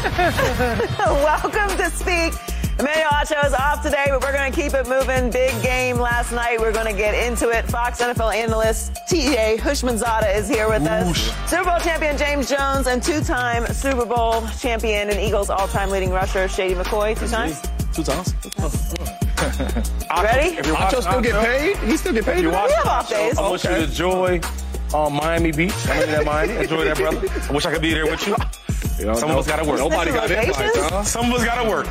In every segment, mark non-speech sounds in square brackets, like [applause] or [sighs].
[laughs] Welcome to Speak. Emmanuel Acho is off today, but we're going to keep it moving. Big game last night. We're going to get into it. Fox NFL analyst T.J. Houshmandzadeh is here with us. Super Bowl champion James Jones and two-time Super Bowl champion and Eagles all-time leading rusher Shady McCoy. Two times? Two times. [laughs] Ready? If you're Acho watching still get paid? He still get paid? If you watch We have off days. I wish you to enjoy um, Miami Beach. I'm in that Miami. Enjoy that, brother. I wish I could be there with you. You know, Some of us gotta work. Nobody got it. invites, huh? Some of us gotta work.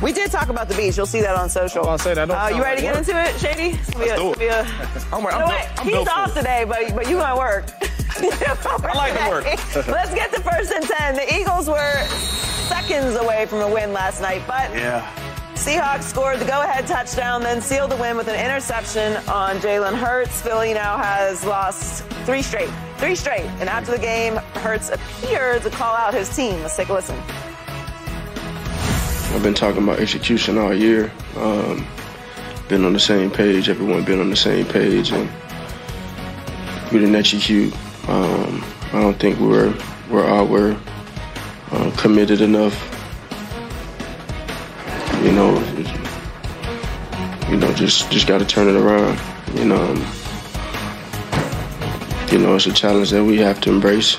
We did talk about the beach. You'll see that on social. I'll say, that don't Uh, you sound ready to like get into it, Shady? It's gonna be a- Let's do it's gonna be a- I'm, I'm, No, built- I'm he's built off today, but but you gonna work. [laughs] [laughs] I like to work. [laughs] Let's get to first and ten. The Eagles were seconds away from a win last night, but Yeah. Seahawks scored the go-ahead touchdown, then sealed the win with an interception on Jalen Hurts. Philly now has lost three straight, three straight. And after the game, Hurts appeared to call out his team. Let's take a listen. I've been talking about execution all year. Um, been on the same page. Everyone been on the same page, and we didn't execute. Um, I don't think we're we're all we're uh, committed enough. You know, you know, just just got to turn it around. You know, um, you know, it's a challenge that we have to embrace.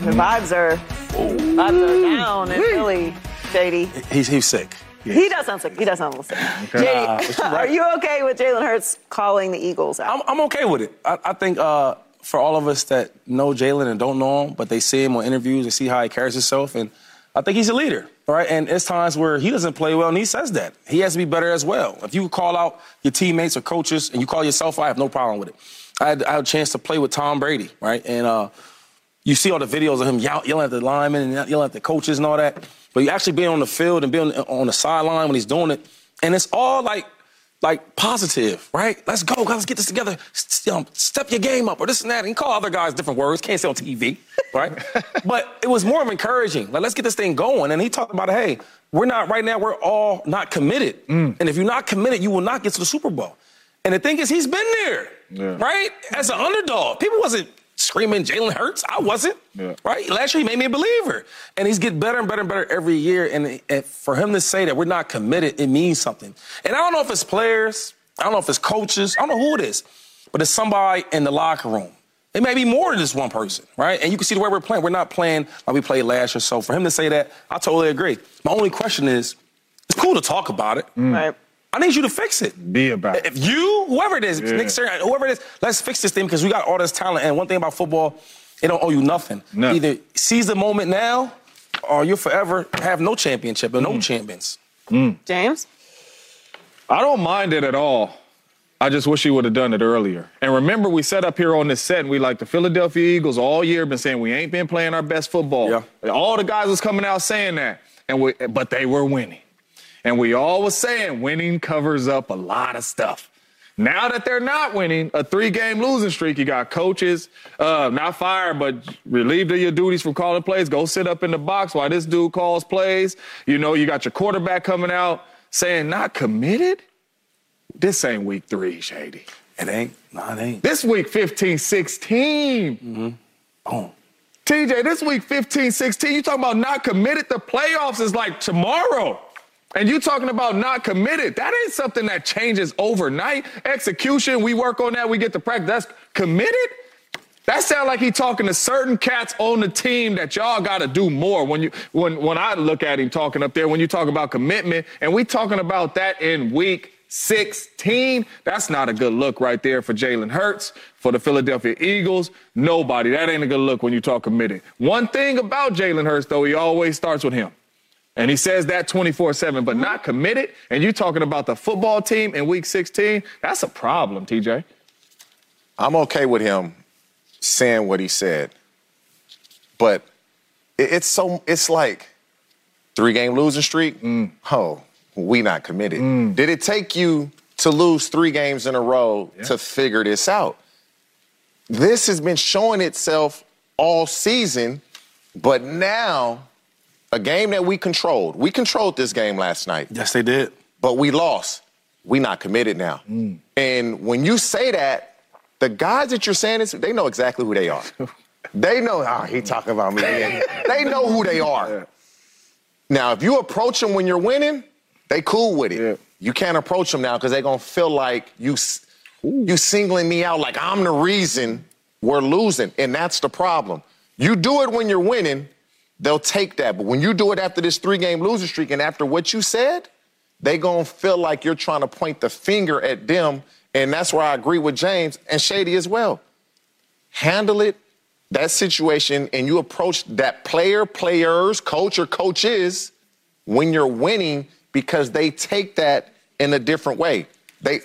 The vibes are vibes are down in Philly, Shady. He's, he's sick. He does sound sick. He does sound a little sick. JD, are you okay with Jalen Hurts calling the Eagles out? I'm, I'm okay with it. I, I think uh, for all of us that know Jalen and don't know him, but they see him on interviews and see how he carries himself, and I think he's a leader, right? And it's times where he doesn't play well, and he says that. He has to be better as well. If you call out your teammates or coaches and you call yourself, I have no problem with it. I had, I had a chance to play with Tom Brady, right? And uh, you see all the videos of him yell, yelling at the linemen and yelling at the coaches and all that. But you actually being on the field and being on the sideline when he's doing it, and it's all like, like positive, right? Let's go, guys, let's get this together. Um, step your game up, or this and that. And call other guys different words. Can't say on TV, right? [laughs] but it was more of encouraging. Like, let's get this thing going. And he talked about, hey, we're not right now. We're all not committed. And if you're not committed, you will not get to the Super Bowl. And the thing is, he's been there, Yeah. right? As an underdog, people wasn't screaming Jalen Hurts. I wasn't, Yeah. right? Last year he made me a believer, and he's getting better and better and better every year. And, and for him to say that we're not committed, it means something. And I don't know if it's players, I don't know if it's coaches, I don't know who it is, but it's somebody in the locker room. It may be more than just one person, right? And you can see the way we're playing. We're not playing like we played last year. So for him to say that, I totally agree. My only question is, it's cool to talk about it. Mm. Right. I need you to fix it. Be about it. If you, whoever it is, Yeah. Nick Sirianni, whoever it is, let's fix this thing because we got all this talent. And one thing about football, it don't owe you nothing. No. Either seize the moment now, or you'll forever have no championship or no Mm. champions. James? I don't mind it at all. I just wish he would have done it earlier. And remember, we sat up here on this set and we like the Philadelphia Eagles all year been saying we ain't been playing our best football. Yeah. All the guys was coming out saying that, and we, but they were winning. And we all was saying winning covers up a lot of stuff. Now that they're not winning, a three-game losing streak, you got coaches uh, not fired, but relieved of your duties from calling plays. Go sit up in the box while this dude calls plays. You know, you got your quarterback coming out saying not committed. This ain't week three, Shady. It ain't. No, it ain't. This week 15, 16. Boom. TJ, this week 15, 16, you talking about not committed? The playoffs is like tomorrow. And you talking about not committed. That ain't something that changes overnight. Execution, we work on that, we get to practice. That's committed? That sound like he talking to certain cats on the team that y'all got to do more. When you when when I look at him talking up there, when you talk about commitment, and we talking about that in week 16, that's not a good look right there for Jalen Hurts, for the Philadelphia Eagles. Nobody. That ain't a good look when you talk committed. One thing about Jalen Hurts, though, he always starts with him. And he says that 24 7, but not committed. And you're talking about the football team in week 16, that's a problem, TJ. I'm okay with him saying what he said, but it's so it's like three game losing streak. Mm. Oh, we not committed. Did it take you to lose three games in a row to figure this out? This has been showing itself all season, but now a game that we controlled. We controlled this game last night Yes, they did. but we lost. We not committed now. Mm. And when you say that, the guys that you're saying this, they know exactly who they are. [laughs] they know, oh, he talking about me. again." [laughs] they know who they are. Now, if you approach them when you're winning, they cool with it. Yeah. You can't approach them now because they're gonna feel like you s- you singling me out, like I'm the reason we're losing, and that's the problem. You do it when you're winning, they'll take that. But when you do it after this three-game losing streak and after what you said, they gonna feel like you're trying to point the finger at them, and that's where I agree with James and Shady as well. Handle it, that situation, and you approach that player, players, coach, or coaches when you're winning because they take that in a different way. They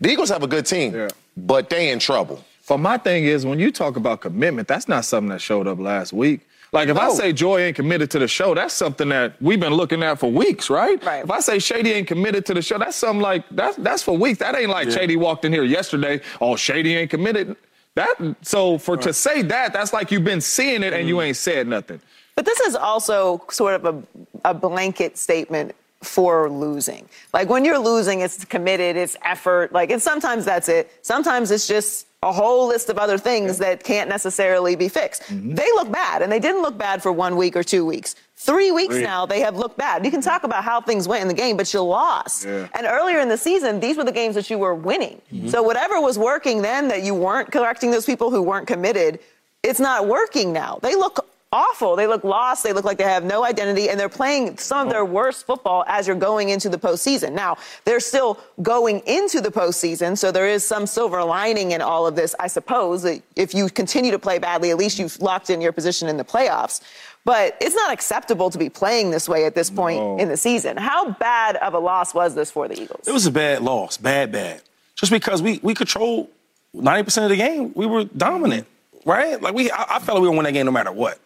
the Eagles have a good team, Yeah. but they in trouble. But my thing is, when you talk about commitment, that's not something that showed up last week. Like if I say Joy ain't committed to the show, that's something that we've been looking at for weeks, right? Right. If I say Shady ain't committed to the show, that's something like that's that's for weeks. That ain't like Shady walked in here yesterday. Oh, Shady ain't committed. That so for to say that, that's like you've been seeing it and you mm-hmm. ain't said nothing. But this is also sort of a, a blanket statement for losing. Like when you're losing, it's committed, it's effort. Like, and sometimes that's it. Sometimes it's just a whole list of other things that can't necessarily be fixed. Mm-hmm. They look bad, and they didn't look bad for one week or two weeks. Three weeks now, they have looked bad. You can talk about how things went in the game, but you lost. Yeah. And earlier in the season, these were the games that you were winning. So whatever was working then that you weren't correcting those people who weren't committed, it's not working now. They look awful. They look lost. They look like they have no identity, and they're playing some of their oh. worst football as you're going into the postseason. Now, they're still going into the postseason, so there is some silver lining in all of this, I suppose. If you continue to play badly, at least you've locked in your position in the playoffs. But it's not acceptable to be playing this way at this point No. in the season. How bad of a loss was this for the Eagles? It was a bad loss, bad, bad. Just because we we controlled 90% of the game, we were dominant, right? Like we, I, I felt like we would win that game no matter what.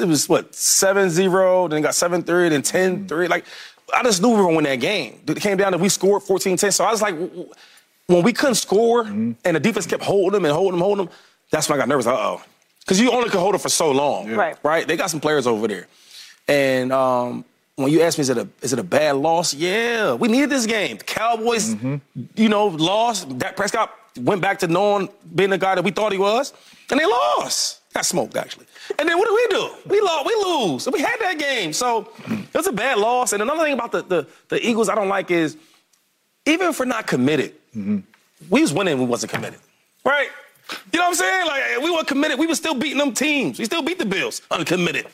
It was what 7-0, then got 7-3, then 10-3. Like I just knew we were gonna win that game. It came down to we scored 14-10. So I was like, w- w- when we couldn't score and the defense kept holding them and holding them, holding them, that's when I got nervous. Uh oh, because you only could hold it for so long, Right. Right? They got some players over there, and um, when you ask me, is it a is it a bad loss? Yeah, we needed this game. The Cowboys, you know, lost. Dak Prescott went back to knowing being the guy that we thought he was, and they lost. Got smoked actually. And then what do we do? We lost. We lose. We had that game. So it was a bad loss. And another thing about the the, the Eagles I don't like is even if we're not committed, mm-hmm. we was winning. We wasn't committed, right? You know what I'm saying? Like we weren't committed. We were still beating them teams. We still beat the Bills uncommitted.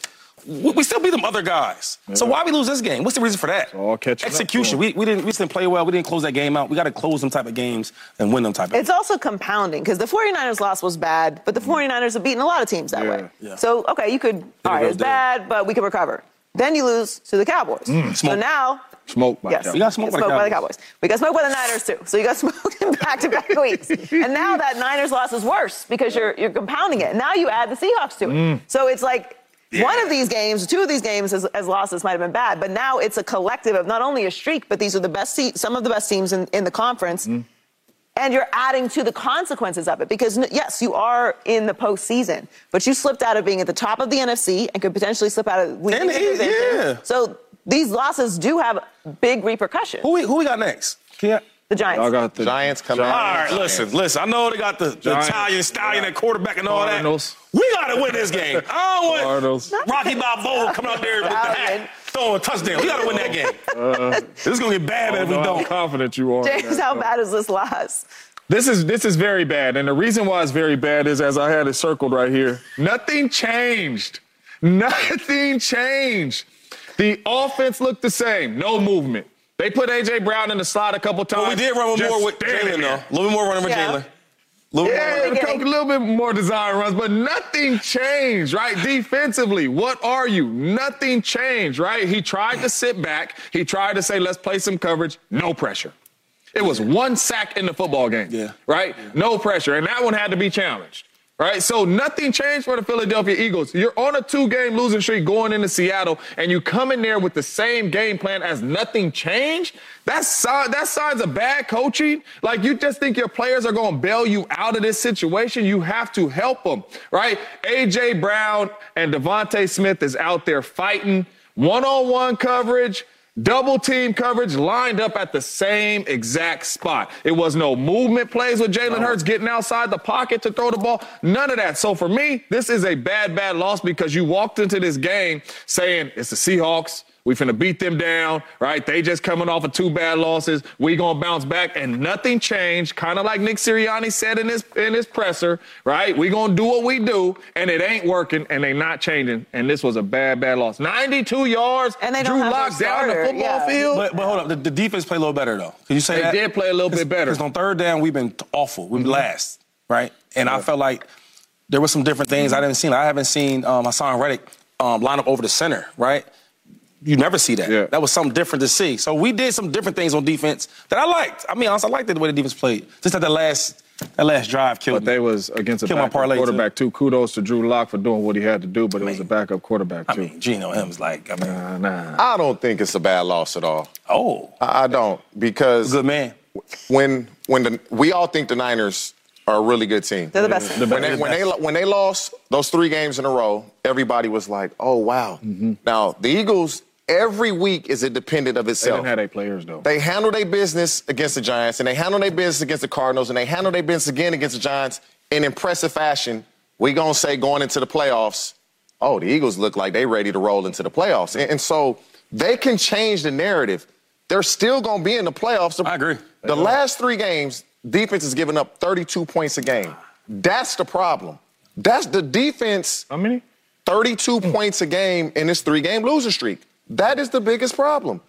We, we still beat them other guys. So why we lose this game? What's the reason for that? all catching up to Execution. 'em. We, we didn't we just didn't play well. We didn't close that game out. We got to close them type of games and win them type of. It's also compounding because the 49ers loss was bad, but the mm. 49ers have beaten a lot of teams that Yeah. way. Yeah. So, okay, you could, all right, it's bad, but we can recover. Then you lose to the Cowboys. Mm. so smoke. now, Smoke by yes, Cowboys. We got smoked by the by the Cowboys. Cowboys. We got smoked by the Niners too. So you got [laughs] smoked in back-to-back weeks. And now that Niners loss is worse because you're you're compounding it. Now you add the Seahawks to it. Mm. So it's like one of these games, two of these games as, as losses might have been bad, but now it's a collective of not only a streak, but these are the best, te- some of the best teams in, in the conference. Mm-hmm. And you're adding to the consequences of it because, yes, you are in the postseason, but you slipped out of being at the top of the NFC and could potentially slip out of the he- division. yeah. So these losses do have big repercussions. who we who we got next? You, The Giants. Y'all got the Giants come all out. right, listen, listen. I know they got the, the Giants. Italian stallion at quarterback and all Cardinals. that. We got to win this game. I don't want Cardinals. Rocky Balboa coming out there with the Stallion. hat, throwing a touchdown. We got to win that game. Uh, this is gonna get bad I if don't we how don't. confident you are. James, how bad is this loss? This is this is very bad, and the reason why it's very bad is as I had it circled right here. Nothing changed. [laughs] Nothing changed. The offense looked the same. No movement. They put AJ Brown in the slot a couple times. But we did run just more with standing Jalen though. A little bit more running with Yeah. Jalen. A little Yeah, more. a little bit more design runs, but nothing changed, right? Defensively, what are you? Nothing changed, right? He tried to sit back. He tried to say, let's play some coverage. No pressure. It was one sack in the football game, Yeah. right? No pressure. And that one had to be challenged, right? So nothing changed for the Philadelphia Eagles. You're on a two-game losing streak going into Seattle, and you come in there with the same game plan as nothing changed. That's that signs of bad coaching. Like you just think your players are going to bail you out of this situation. You have to help them, right? AJ Brown and DeVonta Smith is out there fighting one-on-one coverage Double team coverage lined up at the same exact spot. It was no movement plays with Jalen Hurts getting outside the pocket to throw the ball. None of that. So for me, this is a bad, bad loss because you walked into this game saying it's the Seahawks. We finna beat them down, right? They just coming off of two bad losses. We gonna bounce back, and nothing changed. Kind of like Nick Sirianni said in his in his presser, right? We gonna do what we do, and it ain't working, and they not changing. And this was a bad, bad loss. 92 yards. And they don't Drew have Lock their down the football yeah. field. But, but hold up, the, the defense played a little better though. Can you say They that? did play a little bit better. Because on third down we've been awful. We've Mm-hmm. last, right? And I felt like there were some different things I didn't see. I haven't seen um, Haason Reddick um, line up over the center, right? You never see that. Yeah. That was something different to see. So we did some different things on defense that I liked. I mean, honestly, I liked the way the defense played. Just that the last that last drive killed But me. they was against a Kill my backup parlay, too. quarterback too. Kudos to Drew Lock for doing what he had to do, but it was a backup quarterback too. I mean, Gino M's like, I mean, Nah, nah. I don't think it's a bad loss at all. oh, I I don't because good man. when when the we all think the Niners are a really good team. They're the best. The when they, best. when they when they lost those three games in a row, everybody was like, "Oh wow!" Mm-hmm. Now the Eagles, every week is independent of They itself. didn't have their players though. They handle their business against the Giants, and they handle their business against the Cardinals, and they handle their business again against the Giants in impressive fashion. We gonna say going into the playoffs, oh, the Eagles look like they ready to roll into the playoffs, and, and so they can change the narrative. They're still gonna be in the playoffs. I agree. The last three games, defense has given up 32 points a game. That's the problem. That's the defense. How many? 32 points a game in this three game losing streak. That is the biggest problem.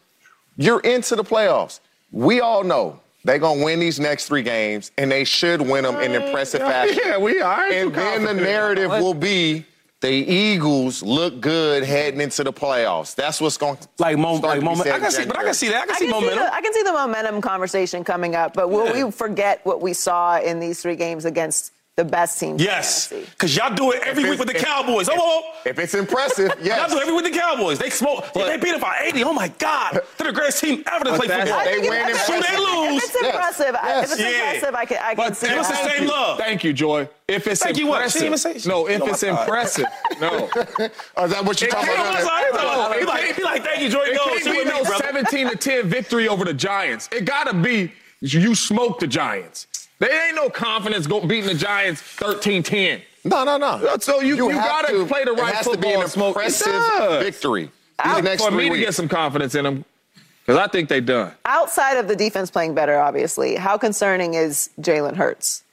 You're into the playoffs. We all know they're going to win these next three games, and they should win them in impressive fashion. Yeah, we are. And then the narrative will be the Eagles look good heading into the playoffs. That's what's going to Like, mo- start like to be moment. I in can see, but I can see that. I can I see can, see momentum. the, I can see the momentum conversation coming up, but will Yeah. we forget what we saw in these three games against the best team. in Yes, because y'all do it every If week with the it's- Cowboys. Oh, oh, oh. If it's impressive, yes. [laughs] Y'all do it every week with the Cowboys. They smoke. they beat them by 80. Oh my God, they're the greatest team ever to play football. I think They if- win and if- they if lose. it's Yes. impressive, I- if it's Yeah. impressive, I can, I can But see give us the that. same love. Thank you, Joy. If it's Thank you, what? Impressive, say- no. If Oh, it's God. impressive, no. Oh, [laughs] is that what you're talking about? I'm sorry, I'm sorry. No, Be like, can't- like, thank you, Joy. It can't be no 17 to 10 victory over the Giants. It gotta be you smoke the Giants. There ain't no confidence go beating the Giants 13-10. No, no, no. So you- you have gotta to- play the right football. It has to be football an and smoke. Impressive victory. Out- These next For three me to get some confidence in them, because I think they done. Outside of the defense playing better, obviously, how concerning is Jalen Hurts?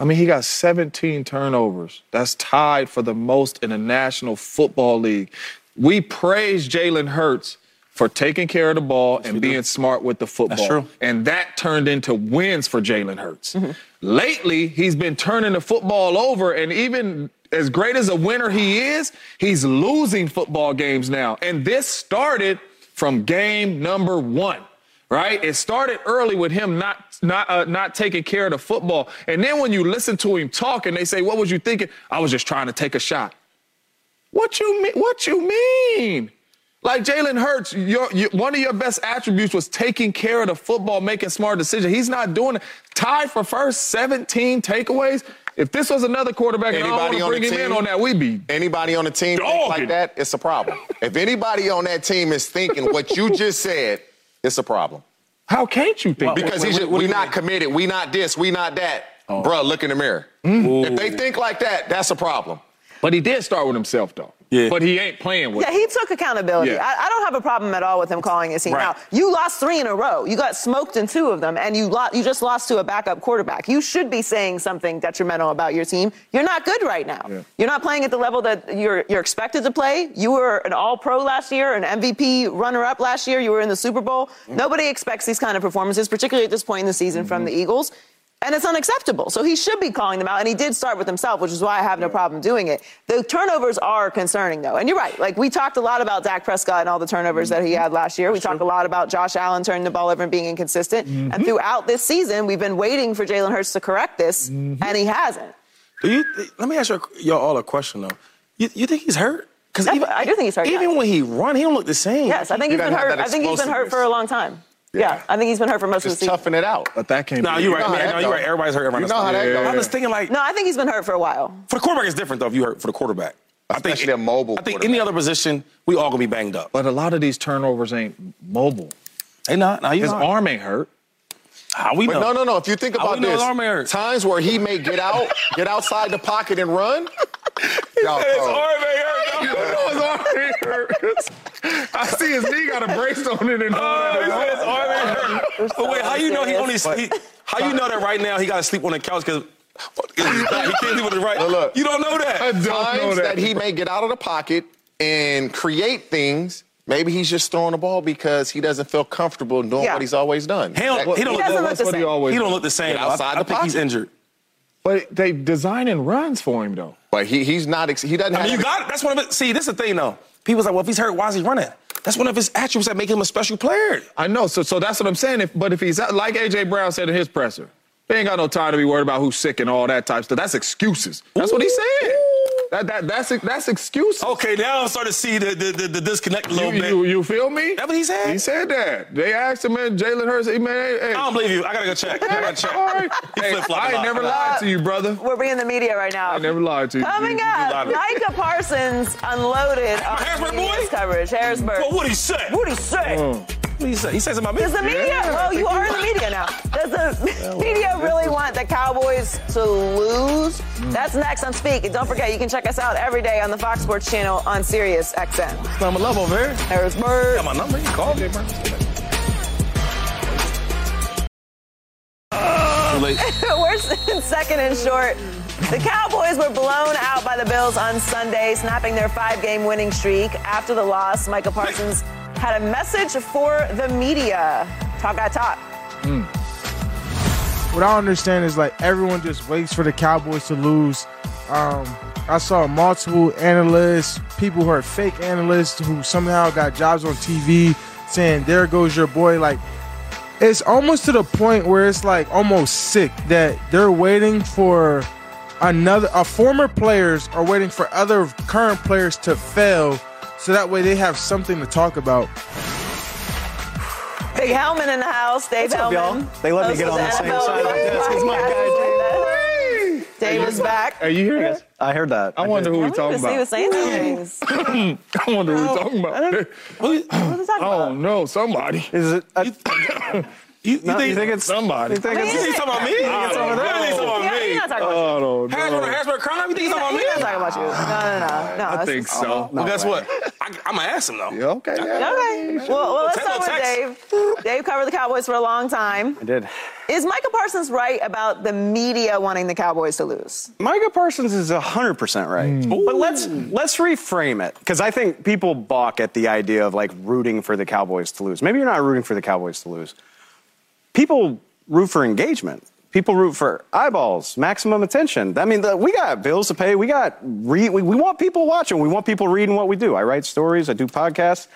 I mean, he got 17 turnovers. That's tied for the most in the National Football League. We praise Jalen Hurts for taking care of the ball and being smart with the football. true. And that turned into wins for Jalen Hurts. Lately, he's been turning the football over, and even as great as a winner he is, he's losing football games now. And this started from game number one right? It started early with him not not uh, not taking care of the football, and then when you listen to him talk, and they say, "What was you thinking?" I was just trying to take a shot. What you mean? What you mean? Like Jalen Hurts, your, your, one of your best attributes was taking care of the football, making smart decisions. He's not doing it. Tied for first, 17 takeaways. If this was another quarterback and I Anybody don't on want the bring him in team? on that, we'd be Anybody on the team think Dogging. like that, it's a problem. if anybody on that team is thinking what you just said, it's a problem. How can't you think? that? Because wait, he's what- just, what we not mean? committed, we not this, we not that. Oh. Bruh, look in the mirror. Mm-hmm. If they think like that, that's a problem. But he did start with himself, though. Yeah. But he ain't playing with. Yeah, he took accountability. Yeah. I, I don't have a problem at all with him calling his team. Right. Now, you lost three in a row. You got smoked in two of them, and you lo- you just lost to a backup quarterback. You should be saying something detrimental about your team. You're not good right now. Yeah. You're not playing at the level that you're you're expected to play. You were an All-Pro last year, an MVP runner-up last year. You were in the Super Bowl. Mm-hmm. Nobody expects these kind of performances, particularly at this point in the season from mm-hmm. the Eagles. And it's unacceptable. So he should be calling them out. And he did start with himself, which is why I have no problem doing it. The turnovers are concerning, though. And you're right. Like, we talked a lot about Dak Prescott and all the turnovers that he mm-hmm. had last year. We talked a lot about Josh Allen turning the ball over and being inconsistent. Mm-hmm. And throughout this season, we've been waiting for Jalen Hurts to correct this, mm-hmm. and he hasn't. Do you? Let me ask you, y'all all a question though. You, you think he's hurt? Because I do think he's hurt, Even when he run, he don't look the same. Yes, I think He he's been hurt. I think he's been hurt for a long time. Yeah, I think he's been hurt for most of the season. toughing it out. But that can't No, be. you're right. know Man, no, you're right. Everybody's hurt. Everybody's You know how that hurt. go. I'm just thinking like No, I think he's been hurt for a while. for the quarterback, it's different though. If you hurt for the quarterback, I think Especially a mobile I think any other position, we all gonna be banged up. But a lot of these turnovers ain't mobile. Hey, not. Now you His not. arm ain't hurt. How we But know? no, no, no. If you think ah, about this, arm times where he may get out, get outside the pocket and run. Y'all His arm ain't hurt. You know his arm ain't hurt. I see his knee got a brace on it and oh, all Oh, he that. said his arm ain't hurt. But wait, how you know he only serious. sleep? How you know that right now he got to sleep on the couch because he can't sleep on the right? Look, look. You don't know that. I don't know that. that he may get out of the pocket and create things. Maybe he's just throwing the ball because he doesn't feel comfortable doing Yeah. what he's always done. He don't, That- he don't He look, the- look the what he same. always he don't look the same. Get though. I- outside I, the think he's injured. But they designing runs for him though. But he, he's not. He doesn't I have. mean, you got it. That's one of it. See, this is the thing though. People's like, well, if he's hurt, why is he running? That's one of his attributes that make him a special player. I know. So so that's what I'm saying. If, but if he's like AJ Brown said in his presser, they ain't got no time to be worried about who's sick and all that type stuff. That's excuses. That's what he said. That, that that's that's excuses. Okay, now I'm starting to see the the, the, the disconnect a little you, bit. you, you feel me? That what he said? He said that. They asked him, man, Jalen Hurts, hey, man, hey, hey. I don't believe you. I gotta go check. I gotta check. [laughs] All right. He Hey, flip-flopped I a ain't never lied to you, brother. We're being the media right now. I never lied to you. Coming You- you up, lied. Micah Parsons unloaded on Harrisburg media's boy? coverage. Harrisburg. Well, what'd he say? What'd he say? What did he say? He said something about me. Does the media, Yeah, well, you are in the media now. Does the [laughs] [laughs] media really want the Cowboys to lose? Hmm. That's next on Speak. And don't forget, you can check us out every day on the Fox Sports channel on Sirius XM. I'm a love over here. Harrisburg. Got my number. You call me, bro. Late. [laughs] We're second and short. The Cowboys were blown out by the Bills on Sunday, snapping their five game winning streak. After the loss, Micah Parsons had a message for the media. Talk at talk. what I understand is like everyone just waits for the Cowboys to lose. Um, I saw multiple analysts, people who are fake analysts who somehow got jobs on TV saying, There goes your boy. Like, it's almost to the point where it's like almost sick that they're waiting for another, a former players are waiting for other current players to fail so that way they have something to talk about. Big Helman in the house. Dave What's up, Helman. y'all? They let me get on the same NFL side of the desk as my guy, Dave is back. Are you hear that? I heard that. I wonder who I we talking he was about. saying things. [laughs] I wonder who we talking about. Who- you, What are they talking [clears throat] Oh about? no, somebody. Is it? Uh, I, you, no, think, you think it's Somebody. You think I it's? you think talking about me? You think it's over there? You think it's talking Yeah, about he's me? not talking about you. Oh no. Harrisburg, no. Harrisburg You think he's talking about me? He's not talking about you. No, no, no. no I that's- think so. Well, guess what? I, I'm gonna ask him though. Yeah, okay. yeah. Okay. Well, well let's Text- start with Dave. Dave covered the Cowboys for a long time. I did. Is Micah Parsons right about the media wanting the Cowboys to lose? Micah Parsons is hundred percent right. Mm. But let's let's reframe it because I think people balk at the idea of like rooting for the Cowboys to lose. Maybe you're not rooting for the Cowboys to lose. People root for engagement. People root for eyeballs, maximum attention. I mean, the, we got bills to pay. We got we, we want people watching. We want people reading what we do. I write stories. I do podcasts.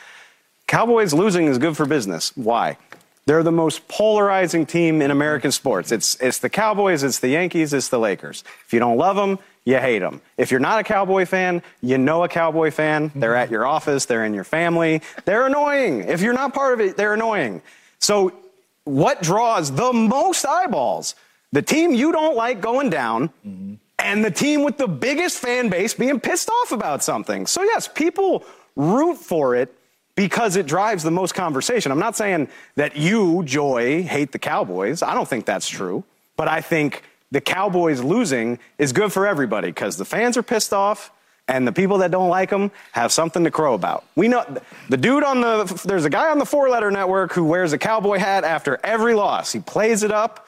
Cowboys losing is good for business. Why? They're the most polarizing team in American sports. It's, it's the Cowboys, it's the Yankees, it's the Lakers. If you don't love them, you hate them. If you're not a Cowboy fan, you know a Cowboy fan. They're at your office, they're in your family. They're annoying. If you're not part of it, they're annoying. So, what draws the most eyeballs? The team you don't like going down mm-hmm. and the team with the biggest fan base being pissed off about something. So, yes, people root for it because it drives the most conversation. I'm not saying that you, Joy, hate the Cowboys. I don't think that's true. But I think the Cowboys losing is good for everybody because the fans are pissed off and the people that don't like them have something to crow about. We know the dude on the, there's a guy on the four letter network who wears a cowboy hat after every loss. He plays it up.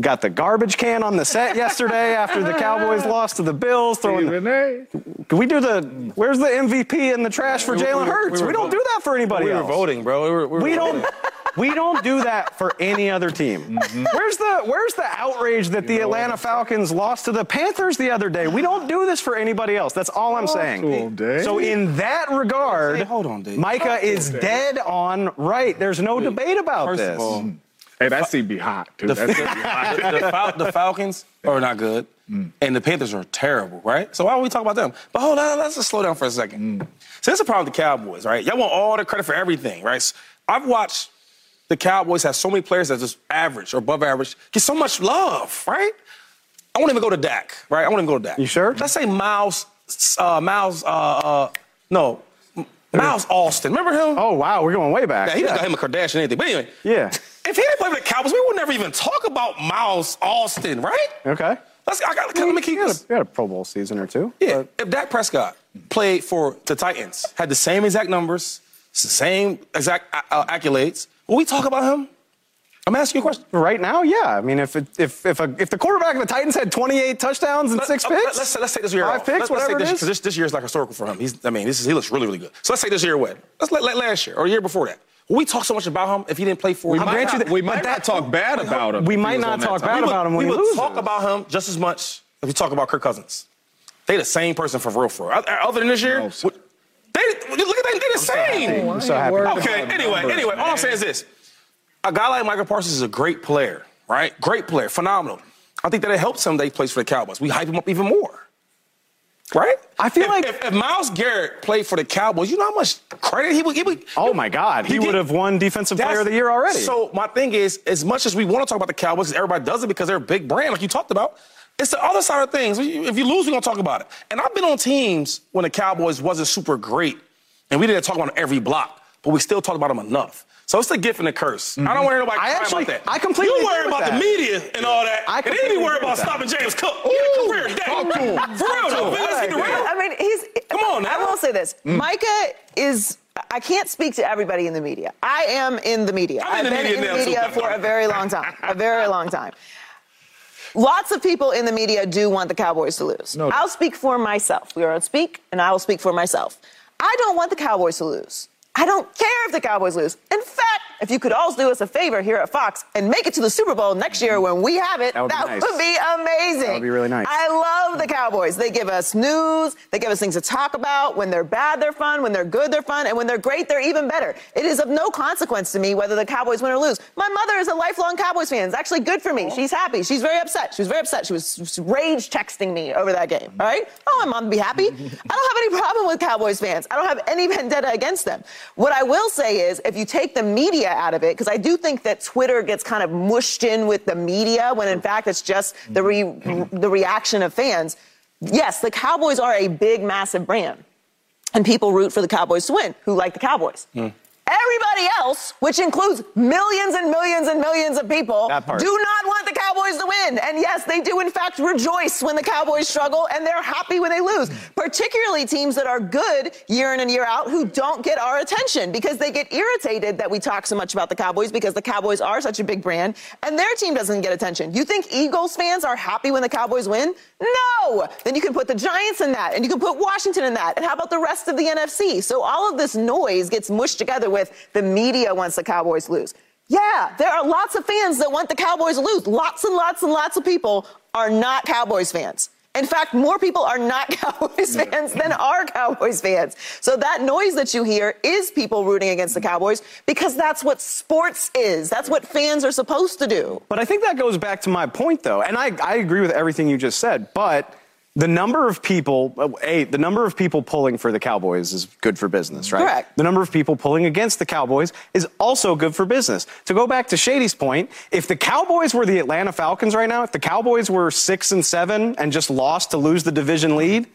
Got the garbage can on the set yesterday after the Cowboys [laughs] lost to the Bills. Throwing the, can we do the? Where's the MVP in the trash for We- we Jalen Hurts? we We, were don't vo- do that for anybody We were voting, bro. We, were, we, were We voting. Don't. We don't do that for any other team. Mm-hmm. Where's the Where's the outrage that the Atlanta Falcons lost to the Panthers the other day? We don't do this for anybody else. That's all I'm saying. on, Dave. So in that regard, Hey, hold on, Dave. Micah is dead on right. There's no debate about First this. of all, Hey, that seat be hot, dude. The, That seat be [laughs] hot. the, the Fal- the Falcons are not good, and the Panthers are terrible, right? So why don't we talk about them? But hold on, let's just slow down for a second. So that's a problem with the Cowboys, right? Y'all want all the credit for everything, right? So I've watched the Cowboys have so many players that just average or above average get so much love, right? I won't even go to Dak, right? I won't even go to Dak. You sure? Let's say Miles, uh, Miles, uh, uh, no, Miles Austin. Remember him? Oh wow, we're going way back. Yeah, he got him a Kardashian anything. But anyway, Yeah. if he didn't play for the Cowboys, we would never even talk about Miles Austin, right? Okay. Let's, I got, let me keep You had, this. a, you had a Pro Bowl season or two. Yeah, if Dak Prescott played for the Titans, had the same exact numbers, same exact uh, accolades, will we talk about him? I'm asking you a question. Right now, yeah. I mean, if it, if if a, if the quarterback of the Titans had 28 touchdowns and six Uh, picks, Let's, let's take this year five off. picks, let's, whatever let's this, this, this year is like historical for him. He's, I mean, this is, he looks really, really good. So let's take this year away. Let's let, let last year or the year before that. Will we talk so much about him if he didn't play for? We might not, that- we might that- not talk bad about him. We might not talk bad about him when we would talk about him just as much if we talk about Kirk Cousins. They the same person for real, for. Other than this year, No. They look at that. They the same. I'm so happy. Okay. Anyway, anyway, all I'm saying is this: a guy like Micah Parsons is a great player, right? Great player, phenomenal. I think that it helps him that he plays for the Cowboys. We hype him up even more, right? I feel If- like- if, if Myles Garrett played for the Cowboys, you know how much credit he would. He would Oh my God, he, did- would have won Defensive Player of the Year already. So my thing is, as much as we want to talk about the Cowboys, everybody does it because they're a big brand, like you talked about. It's the other side of things. If you lose, we're gonna talk about it. And I've been on teams when the Cowboys wasn't super great, and we didn't talk about them every block, but we still talked about them enough. So it's the gift and the curse. I don't want to hear Mm-hmm. I actually- about that. I completely You worry agree with about the media and all that, I and then completely you worry agree about stopping James Cook. Get a career day. Talk to him. For real, though. Let's keep it real. I mean, he's. Come on now. I will say this: Micah is. I can't speak to everybody in the media. I am in the media. I'm in the media. I've the been media in the now, too. media for a very long time. A very long time. Lots of people in the media do want the Cowboys to lose. No. I'll speak for myself. We are on speak, and I will speak for myself. I don't want the Cowboys to lose. I don't care if the Cowboys lose. In fact, if you could all do us a favor here at Fox and make it to the Super Bowl next year when we have it, That would be nice. would be amazing. That would be really nice. I love the Cowboys. They give us news, they give us things to talk about. When they're bad, they're fun. When they're good, they're fun. And when they're great, they're even better. It is of no consequence to me whether the Cowboys win or lose. My mother is a lifelong Cowboys fan. It's actually good for me. She's happy. She's very upset. She was very upset. She was she was rage texting me over that game. All right? Oh, my mom would be happy. [laughs] I don't have any problem with Cowboys fans. I don't have any [laughs] vendetta against them. What I will say is if you take the media out of it, because I do think that Twitter gets kind of mushed in with the media when in fact it's just the, re, mm-hmm. the reaction of fans. Yes, the Cowboys are a big, massive brand. And people root for the Cowboys to win who like the Cowboys. Hmm. Everybody else, which includes millions and millions and millions of people, do not want the Cowboys to win. And yes, they do in fact rejoice when the Cowboys struggle and they're happy when they lose. Particularly teams that are good year in and year out who don't get our attention because they get irritated that we talk so much about the Cowboys because the Cowboys are such a big brand and their team doesn't get attention. You think Eagles fans are happy when the Cowboys win? No! Then you can put the Giants in that and you can put Washington in that. And how about the rest of the NFC? So all of this noise gets mushed together with the media wants the Cowboys lose. Yeah, there are lots of fans that want the Cowboys to lose. Lots and lots and lots of people are not Cowboys fans. In fact, more people are not [laughs] Cowboys fans than are Cowboys fans. So that noise that you hear is people rooting against the Cowboys because that's what sports is. That's what fans are supposed to do. But I think that goes back to my point, though, and I, I agree with everything you just said. But the number of people, a the number of people pulling for the Cowboys is good for business, right? Correct. The number of people pulling against the Cowboys is also good for business. To go back to Shady's point, if the Cowboys were the Atlanta Falcons right now, if the Cowboys were six and seven and just lost to lose the division lead.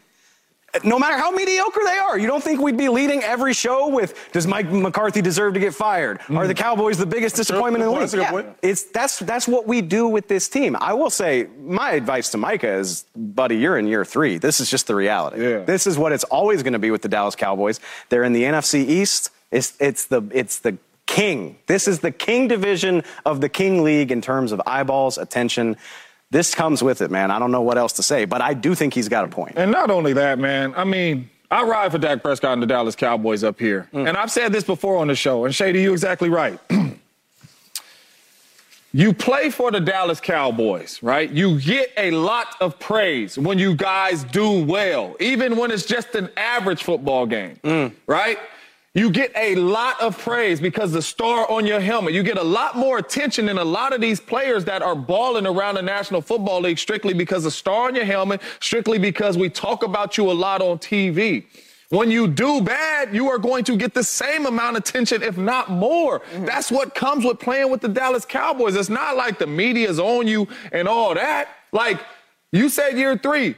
No matter how mediocre they are, you don't think we'd be leading every show with "Does Mike McCarthy deserve to get fired? Are hmm. the Cowboys the biggest disappointment in the league?" That's a good point. It's that's that's what we do with this team. I will say my advice to Micah is, buddy, you're in year three. This is just the reality. Yeah. This is what it's always going to be with the Dallas Cowboys. They're in the NFC East. It's it's the it's the king. This is the king division of the king league in terms of eyeballs, attention. This comes with it, man. I don't know what else to say, but I do think he's got a point. And not only that, man, I mean, I ride for Dak Prescott and the Dallas Cowboys up here. Mm. And I've said this before on the show, and Shady, you're exactly right. [clears throat] you play for the Dallas Cowboys, right? You get a lot of praise when you guys do well, even when it's just an average football game, mm. right? You get a lot of praise because the star on your helmet. You get a lot more attention than a lot of these players that are balling around the National Football League strictly because the star on your helmet, strictly because we talk about you a lot on TV. When you do bad, you are going to get the same amount of attention, if not more. Mm-hmm. That's what comes with playing with the Dallas Cowboys. It's not like the media's on you and all that. Like you said, year three.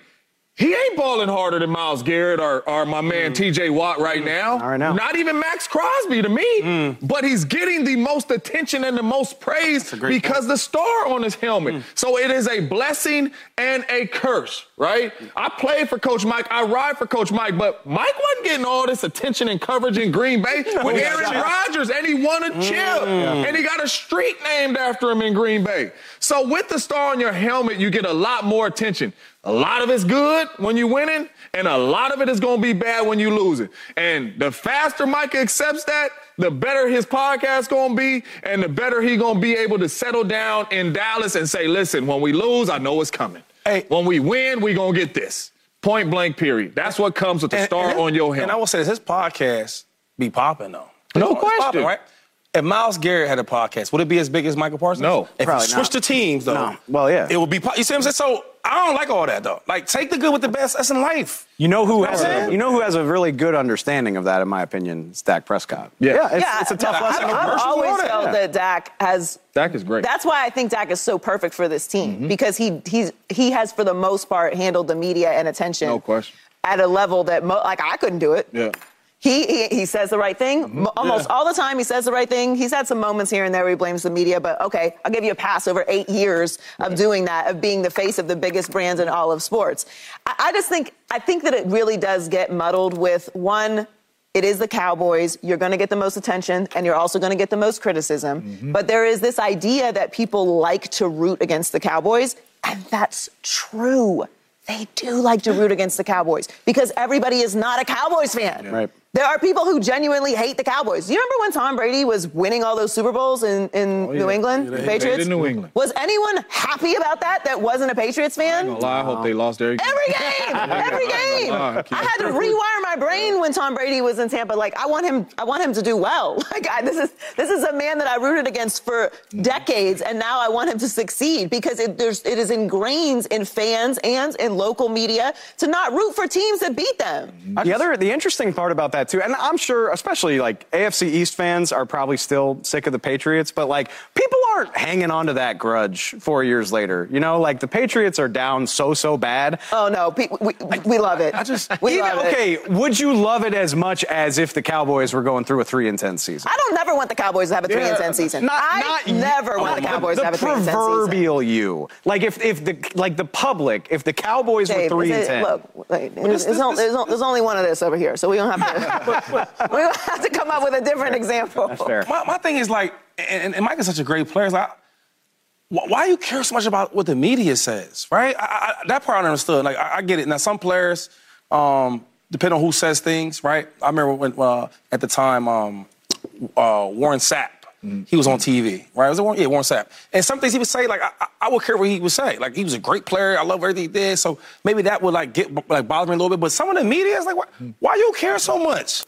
He ain't balling harder than Myles Garrett or, or my man mm. TJ Watt right mm. now. Right now. Not even Maxx Crosby to me. Mm. But he's getting the most attention and the most praise because point. the star on his helmet. Mm. So it is a blessing and a curse, right? I played for Coach Mike. I ride for Coach Mike, but Mike wasn't getting all this attention and coverage in Green Bay [laughs] with Aaron Rodgers, and he won a chip, mm. and he got a street named after him in Green Bay. So with the star on your helmet, you get a lot more attention. A lot of it's good when you're winning, and a lot of it is going to be bad when you lose it. And the faster Micah accepts that, the better his podcast going to be, and the better he going to be able to settle down in Dallas and say, listen, when we lose, I know it's coming. Hey, when we win, we going to get this. Point blank, period. That's what comes with the and, star and on your head. And I will say this, his podcast be popping, though. No question. Popping, right? If Myles Garrett had a podcast, would it be as big as Micah Parsons? No. If Probably he switched the teams, though, no. well, yeah, it would be. You see what I'm saying? So I don't like all that though. Like take the good with the best. That's in life. You know who has a, you know who has a really good understanding of that, in my opinion, is Dak Prescott. Yeah, yeah, it's, yeah, it's a tough lesson. I've, I've always felt yeah. that Dak has. Dak is great. That's why I think Dak is so perfect for this team mm-hmm. because he he's he has for the most part handled the media and attention. No question. At a level that mo- like I couldn't do it. Yeah. He, he, he says the right thing mm-hmm. almost yeah. all the time. He says the right thing. He's had some moments here and there where he blames the media, but okay, I'll give you a pass over eight years of doing that, of being the face of the biggest brands in all of sports. I, I just think I think that it really does get muddled with one. It is the Cowboys. You're going to get the most attention, and you're also going to get the most criticism. Mm-hmm. But there is this idea that people like to root against the Cowboys, and that's true. They do like to root against the Cowboys because everybody is not a Cowboys fan. Yeah. Right. There are people who genuinely hate the Cowboys. Do you remember when Tom Brady was winning all those Super Bowls in, in oh, yeah. New England, yeah, Patriots? In New England. Was anyone happy about that that wasn't a Patriots fan? I, lie, I hope they lost every game. [laughs] Every game! every game! I, I had to rewire my brain when Tom Brady was in Tampa. Like, I want him, I want him to do well. [laughs] Like, I, this is this is a man that I rooted against for decades, and now I want him to succeed because it, there's, it is ingrained in fans and in local media to not root for teams that beat them. The other, the interesting part about that too, and I'm sure especially like AFC East fans are probably still sick of the Patriots, but like people aren't hanging on to that grudge four years later. You know, like the Patriots are down so so bad. Oh no, we, we love it. I just we even, love okay. It. Would you love it as much as if the Cowboys were going through a three and ten season? I don't never want the Cowboys to have a three yeah, and ten season. Not, I not never you, want the oh, Cowboys the, to have a three and ten season. Proverbial you, like if if the like the public, if the Cowboys Dave, were three and ten. Look, like, there's, this, there's, this, there's, only one of this over here, so we don't have to. [laughs] we don't have to come up with a different example. That's fair. My, my thing is like, and, and Mike is such a great player. It's like, why do you care so much about what the media says, right? I, I, that part I understood. Like, I, I, get it. Now, some players, um, depending on who says things, right? I remember when, uh, at the time, um, uh, Warren Sapp, mm-hmm. he was on TV, right? Was it Warren? Yeah, Warren Sapp. And some things he would say, like, I, I, would care what he would say. Like, he was a great player. I love everything he did. So maybe that would, like, get, like, bother me a little bit. But some of the media is like, why, why you care so much?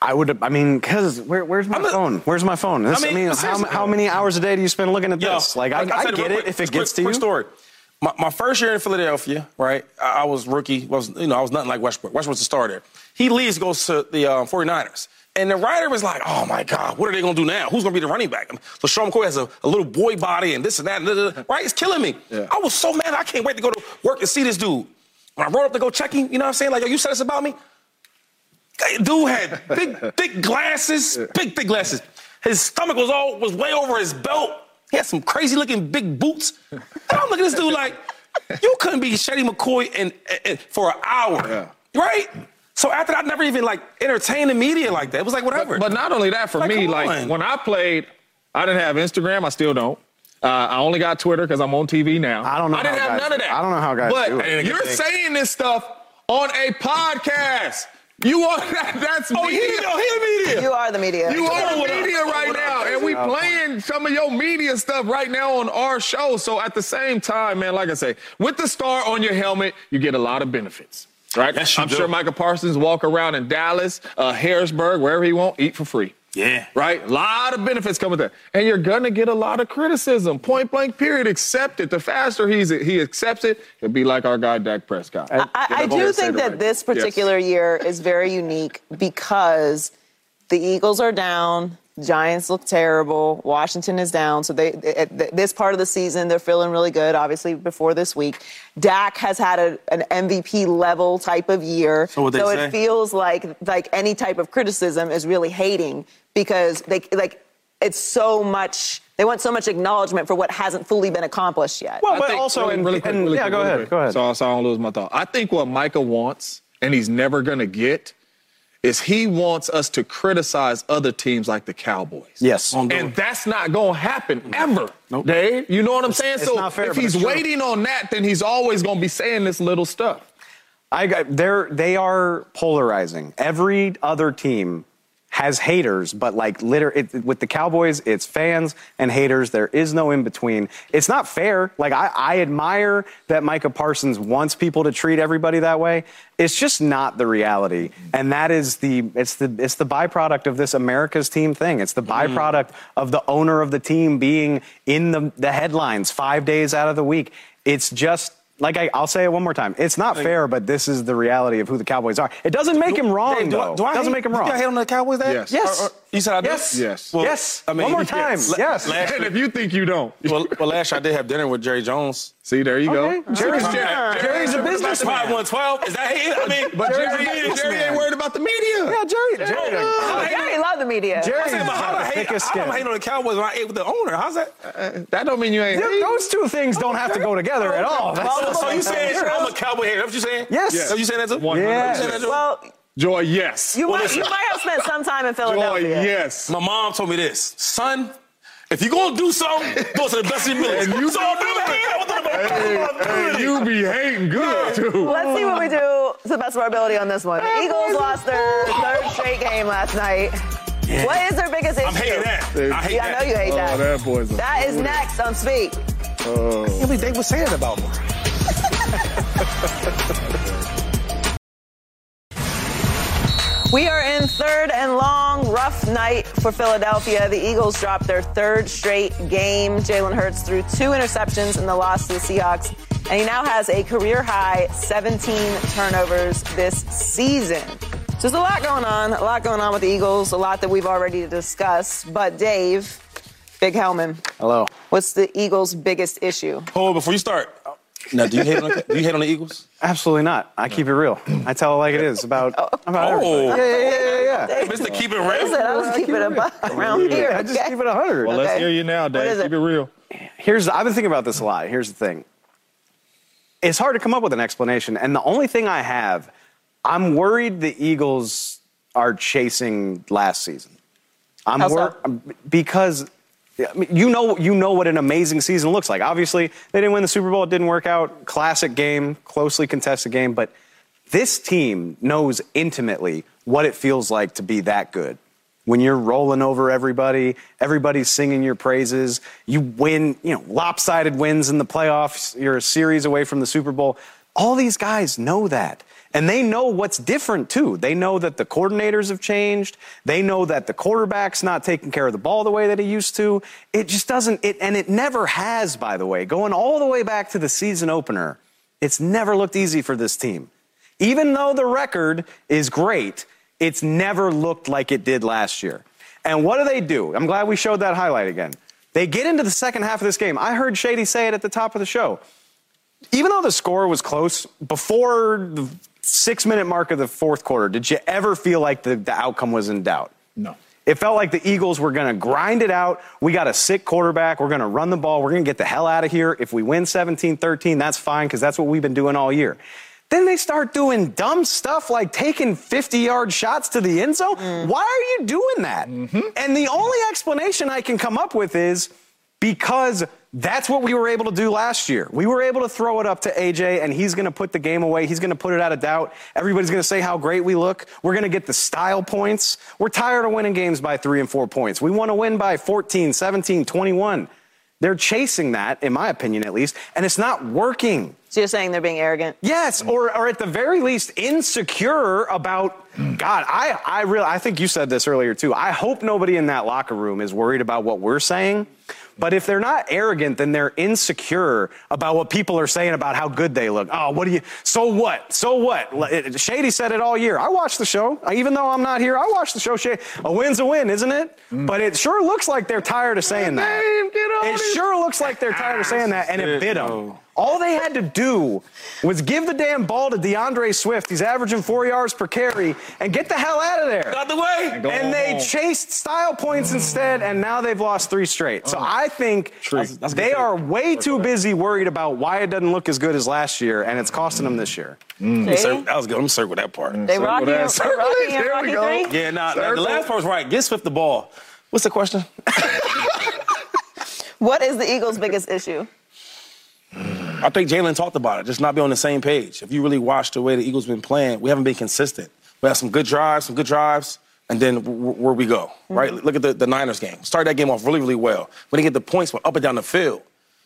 I would. I mean, because where, where's my phone? Where's my phone? This, I mean, I mean how, how, many hours a day do you spend looking at Yo, this? Like, I, I, I get it if it gets quick, to you. Quick story. My, my, first year in Philadelphia, right? I, I, was rookie. Was you know I was nothing like Westbrook. Westbrook's the starter. He leaves, goes to the uh, 49ers. And the writer was like, oh my God, what are they going to do now? Who's going to be the running back? So Sean McCoy has a, a, little boy body and this and that, and right? It's killing me. Yeah. I was so mad. I can't wait to go to work and see this dude. When I rolled up to go check him, you know what I'm saying? Like, yo, you said this about me? Dude had big, thick glasses, big, thick glasses. His stomach was all was way over his belt. He had some crazy looking big boots. And I'm looking at this dude like, you couldn't be Shady McCoy in, in, for an hour, yeah. right? So after that, I never even like entertained the media like that. It was like whatever. But, but not only that, for like, me, like when I played, I didn't have Instagram. I still don't. Uh, I only got Twitter because I'm on TV now. I don't know. I didn't have guys, none of that. I don't know how guys but do it. But you're saying this stuff on a podcast. You are that, [laughs] that's oh, media. He, oh, he the media. You are the media. You are the media right now, and we playing some of your media stuff right now on our show. So at the same time, man, like I say, with the star on your helmet, you get a lot of benefits. Right? Yes, you I'm do. sure Micah Parsons walk around in Dallas, uh, Harrisburg, wherever he want, eat for free. Yeah. Right? A lot of benefits come with that. And you're going to get a lot of criticism. Point blank, period. Accept it. The faster he's, he accepts it, he'll be like our guy, Dak Prescott. I, I do think that this particular year is very unique because the Eagles are down, Giants look terrible, Washington is down. So they at this part of the season they're feeling really good. Obviously before this week, Dak has had a, an MVP level type of year. So what they say? it feels like like any type of criticism is really hating because they like it's so much. They want so much acknowledgement for what hasn't fully been accomplished yet. Well, I but think- also, really- in, really quick, and- really yeah, quick, go really ahead, quick. go ahead. So, so I don't lose my thought. I think what Micah wants, and he's never going to get, is he wants us to criticize other teams like the Cowboys. Yes. And that's not going to happen ever, Nope. Dave. You know what I'm saying? it's so not fair, if he's it's true. waiting on that, then he's always going to be saying this little stuff. I got, they're they are polarizing. Every other team has haters, but like liter it, with the Cowboys, it's fans and haters. There is no in between. It's not fair. Like I, I admire that Micah Parsons wants people to treat everybody that way. It's just not the reality, and that is the it's the it's the byproduct of this America's team thing. It's the mm-hmm. byproduct of the owner of the team being in the the headlines five days out of the week. It's just like I, I'll say it one more time. It's not fair, but this is the reality of who the Cowboys are. It doesn't make him wrong, do though. do I it doesn't hate- make him wrong. think I hate on the Cowboys there? Yes. Yes. Or- or- you said I do? Yes. Yes. Well, yes. I mean, one more time. La- Yes. last And if you think you don't, well, well, last year I did have dinner with Jerry Jones. see, there you Okay. go. Jerry's- Jerry- Jerry's a Jerry- business That's why I won 12. Is that hate? I mean, But [laughs] Jerry's Jerry, a Jerry, ain't worried about the media. Yeah, Jerry. Jerry. Oh, Jerry love the media. Jerry- I'm saying, but how do I the hate? thickest How do I skin. hate on the Cowboys when I ate with the owner? How's that? Uh, uh, that don't mean you ain't. Th- Those two things don't oh, have to go together at all. Oh, that's- So, so you saying I'm a Cowboy hater? That's what you saying? Yes. Is that what you saying that too? One hundred Yeah. Saying that too? Well, Joy, yes. you Well, might you might have spent some time in Philadelphia. Joy, yes. My mom told me this, son. If you're gonna do something, do it to the best of your ability. And you so do I'm doing it. it. Hey, hey, you be hating good too. Let's see what we do to the best of our ability on this one. The Eagles lost their third straight game last night. What is their biggest issue? I'm hating that. I hate Yeah, I know you hate Oh, that. that boy's a That is next on Speak. Oh. Yeah, but they was saying about me. [laughs] We are in third and long, rough night for Philadelphia. The Eagles dropped their third straight game. Jalen Hurts threw two interceptions in the loss to the Seahawks, and he now has a career high 17 turnovers this season. So there's a lot going on, a lot going on with the Eagles, a lot that we've already discussed. But Dave, Big Helman, Hello. what's the Eagles' biggest issue? Hold on, before you start. Now, do you hate on the, do you hate on the Eagles? Absolutely not. I keep it real. I tell it like it is about, oh. about Oh. everything. Yeah, yeah, yeah, yeah. Mr. Keep It I said I Real. was keeping it above around here. I just okay? keep it 100. Well, let's Okay. hear you now, is Dave. it? Keep it real. Here's I've been thinking about this a lot. Here's the thing. It's hard to come up with an explanation, and the only thing I have, I'm worried the Eagles are chasing last season. I'm How so? worried because I mean, you know you know what an amazing season looks like. Obviously, they didn't win the Super Bowl. It didn't work out. Classic game, closely contested game, but this team knows intimately what it feels like to be that good. When you're rolling over everybody, everybody's singing your praises. You win, you know, lopsided wins in the playoffs. You're a series away from the Super Bowl. All these guys know that. And they know what's different too. They know that the coordinators have changed. They know that the quarterback's not taking care of the ball the way that he used to. It just doesn't, it, and it never has, by the way. Going all the way back to the season opener, it's never looked easy for this team. Even though the record is great, it's never looked like it did last year. And what do they do? I'm glad we showed that highlight again. They get into the second half of this game. I heard Shady say it at the top of the show. Even though the score was close, before the six minute mark of the fourth quarter, did you ever feel like the, the outcome was in doubt? No. It felt like the Eagles were going to grind it out. We got a sick quarterback. We're going to run the ball. We're going to get the hell out of here. If we win 17 13, that's fine because that's what we've been doing all year. Then they start doing dumb stuff like taking 50 yard shots to the end zone. Mm. Why are you doing that? Mm-hmm. And the only explanation I can come up with is because that's what we were able to do last year. We were able to throw it up to AJ, and he's going to put the game away. He's going to put it out of doubt. Everybody's going to say how great we look. We're going to get the style points. We're tired of winning games by three and four points. We want to win by 14, 17, 21. They're chasing that, in my opinion at least, and it's not working. So you're saying they're being arrogant? Yes, or, or at the very least insecure about God. I I really I think you said this earlier too. I hope nobody in that locker room is worried about what we're saying. But if they're not arrogant, then they're insecure about what people are saying about how good they look. Oh, what do you? So what? So what? Shady said it all year. I watched the show, even though I'm not here. I watched the show. Shady, a win's a win, isn't it? Mm. But it sure looks like they're tired of saying that. It sure looks like they're tired of saying that, and it bit them. All they had to do was give the damn ball to D'Andre Swift. He's averaging four yards per carry, and get the hell out of there. Out the way. Go And they home. chased style points instead, and now they've lost three straight. So I think That's- that's they are way too busy worried about why it doesn't look as good as last year, and it's costing them this year. See? Cir- That was good. I'm gonna circle that part. Mm. They rocky, that. they Circle rocky it. [laughs] There rocky we go. three? Yeah, nah, the last part was right. Get Swift the ball. What's the question? [laughs] What is the Eagles' biggest issue? [sighs] [laughs] I think Jalen talked about it, just not be on the same page. If you really watch the way the Eagles been playing, we haven't been consistent. We have some good drives, some good drives, and then w- where we go, mm-hmm. right? Look at the, the Niners game. Started that game off really, really well. We didn't get the points, but up and down the field.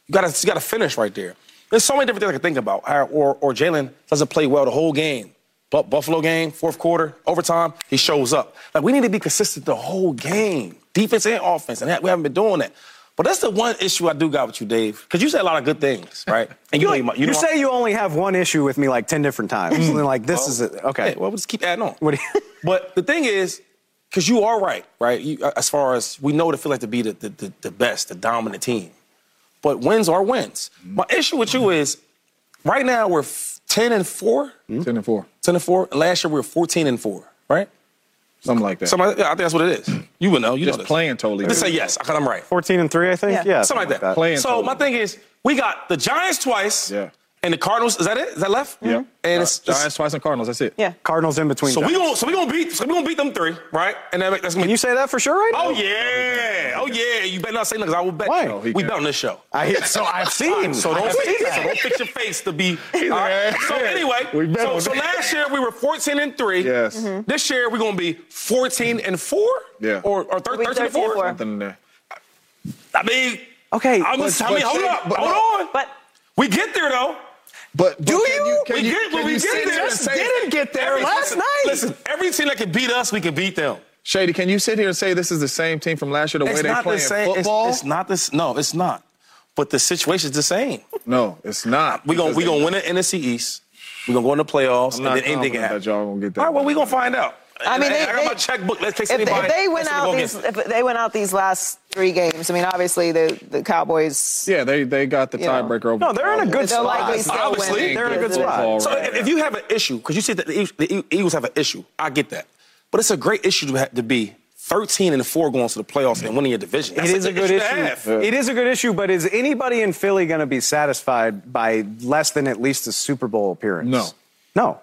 You gotta, you gotta finish right there. There's so many different things I can think about. Or, or, or Jalen doesn't play well the whole game. But Buffalo game, fourth quarter, overtime, he shows up. Like, we need to be consistent the whole game, defense and offense, and we haven't been doing that. But that's the one issue I do got with you, Dave, because you say a lot of good things, right? And you, know, you, You, know, say you only have one issue with me like 10 different times. Mm. and like, this is it. Okay. Hey, well, we'll just keep adding on. What you- [laughs] but the thing is, because you are right, right? You, uh, as far as we know what it feels like to be the, the, the, the best, the dominant team. But wins are wins. Mm-hmm. My issue with you is right now we're 10 and 4. Mm-hmm. 10 and 4. 10 and 4. Last year we were 14 and 4, right? Something like that. Something, yeah, I think that's what it is. You would know. You Just know this. playing totally Just say different. yes, because I'm right. 14 and 3, I think? Yeah. Yeah. Something like that. Playing so totally. my thing is, we got the Giants twice. Yeah. And the Cardinals, is that it? Is that left? Yeah. And it's, it's- Giants twice and Cardinals. That's it. Yeah. Cardinals in between. So we Giants. gonna so we gonna beat so we gonna beat them three, right? And that, that's gonna Can be you say that for sure right now? Oh yeah, oh yeah. You better not say nothing. 'cause I will bet. Why? you. No, we can't. bet on this show. I, so I've [laughs] seen. So don't, I've seen so don't fix your face to be. all right? So anyway, We bet so, so last year we were 14 and three. Yes. Mm-hmm. This year we're gonna be 14 and four. Yeah. Or or thir- 13 and 13 and four. four. Something in there. I mean, Okay. I'm But- just, I mean, hold Shay- up, hold on. But we get there though. But Do can you? Can We you, get- can we you get there. Just didn't get there Every- last listen, night. Listen, every team that can beat us, we can beat them. Shady, can you sit here and say this is the same team from last year, the way they not play the same. It's, football? it's not this. No, it's not. But the situation's the same. no, it's not. We gonna we they- gonna win the NFC East. We gonna go in the playoffs, I'm and then anything confident can that happen. y'all gonna get that. All right, well, we gonna find out. I mean, they- I got they- my checkbook. Let's take if, anybody. if they win let's out these, it. if they went out these last three games, I mean, obviously the the Cowboys. Yeah, they they got the tiebreaker over. No, they're in a good They'll spot. likely still Obviously, win. they're in a good spot. division. So if, if you have an issue, because you said that the Eagles, have an issue, I get that. But it's a great issue to, have, to be 13 and 4 going to the playoffs and winning your division. It is a good to issue. have. It is a good issue, but is anybody in Philly going to be satisfied by less than at least a Super Bowl appearance? No. No.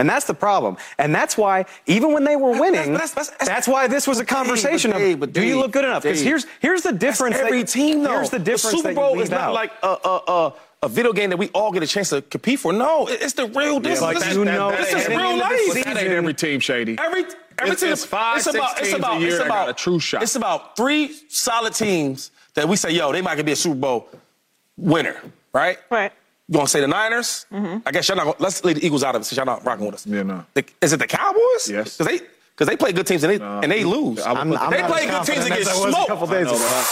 And that's the problem. And that's why, even when they were winning, that's- that's, that's- that's- why this was a But Dave, conversation but Dave, of but do you look good enough? Because here's here's the difference. That's every that, team, though. Here's the difference Super that Bowl you is not out. like a, a, a, a video game that we all get a chance to compete for. No, it's the real deal. but this is, you know- this that is ain't real life. But that ain't every team, Shady. Every every It's- team it's five, it's six about, it's teams a about, year it's about got a true shot. It's about three solid teams that we say, yo, they might could be a Super Bowl winner, right? Right. You gonna say the Niners? Mm-hmm. I guess y'all not. Gonna, let's leave the Eagles out of it since y'all not rocking with us. Yeah, no. The- is it the Cowboys? Yes. Because they because they play good teams and they and they lose. I would I'm, I'm They play good teams confident and get I was a smoked. couple I days know, ago.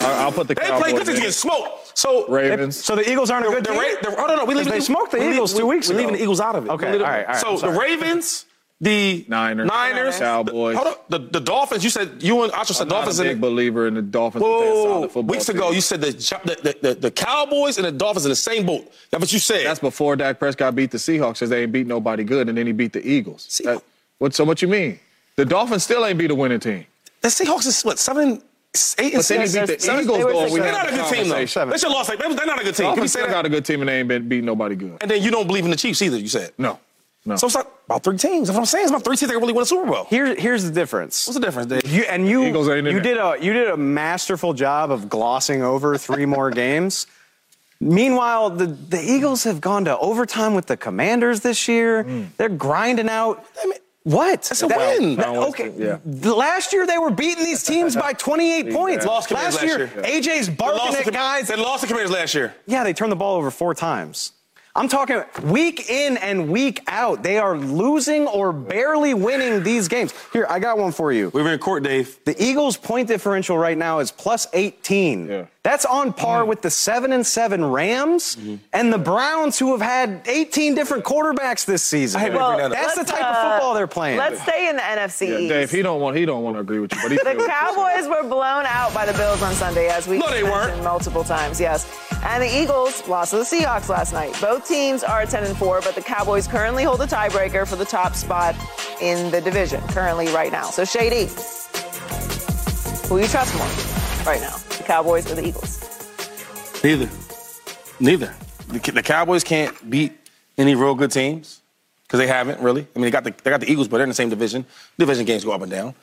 but I- I'll put the they Cowboys play good teams in. and get smoked. So Ravens. So the Eagles aren't a good the, team? Ra- the, oh no no we leave They smoked the Eagles two weeks We're leaving the Eagles out of it. Okay, We leave it- all right, all right, So the. Ravens, the Niners, Niners, Cowboys. The, hold up, the, the Dolphins. You said you and Asha said I'm not Dolphins. a in big it. believer in the Dolphins. Whoa, whoa, whoa. football Weeks team. ago, you said the, the, the, the Cowboys and the Dolphins in the same boat. That's what you said. That's before Dak Prescott beat the Seahawks because they ain't beat nobody good, and then he beat the Eagles. Seahawks. That- what? So what you mean? The Dolphins still ain't beat a winning team. the Seahawks is what seven, eight, and But then he beat the Seven- Eagles. they were though, six we and They're not a good team though. conversation. They should lost. Like, they're not a good team. Can we Dolphins say still that? got a good team and they ain't been beating nobody good. And then you don't believe in the Chiefs either. You said No, no. So it's like about three teams. That's what I'm saying. It's about three teams that can really win a Super Bowl. Here, here's the difference. What's the difference, Dave? You and you Eagles ain't in you did a you did a masterful job of glossing over three more [laughs] games. Meanwhile, the, the Eagles have gone to overtime with the Commanders this year. Mm. They're grinding out. I mean, what? That's a win. that- No, okay. yeah. Last year they were beating these teams by 28 [laughs] points. Lost Commanders last last year, year. AJ's barking at the, guys. they lost the Commanders last year. Yeah, they turned the ball over four times. I'm talking week in and week out. They are losing or barely winning these games. Here, I got one for you. We're in court, Dave. The Eagles' point differential right now is plus 18. Yeah. That's on par Mm-hmm. with the 7 and 7 Rams and the Browns, who have had 18 different quarterbacks this season. I hate when you bring that up. That's the let's, type of uh, football they're playing. Let's stay in the NFC Yeah, East. Dave, he don't want he don't want to agree with you, but he The Cowboys were blown out by the Bills on Sunday, as we No, they mentioned weren't. multiple times. Yes, and the Eagles lost to the Seahawks last night. Both teams are 10 and 4, but the Cowboys currently hold the tiebreaker for the top spot in the division currently right now. So Shady, who you trust more right now, the Cowboys or the Eagles? Neither. Neither. The, the Cowboys can't beat any real good teams because they haven't really. I mean, they got the they got the Eagles, but they're in the same division. Division games go up and down.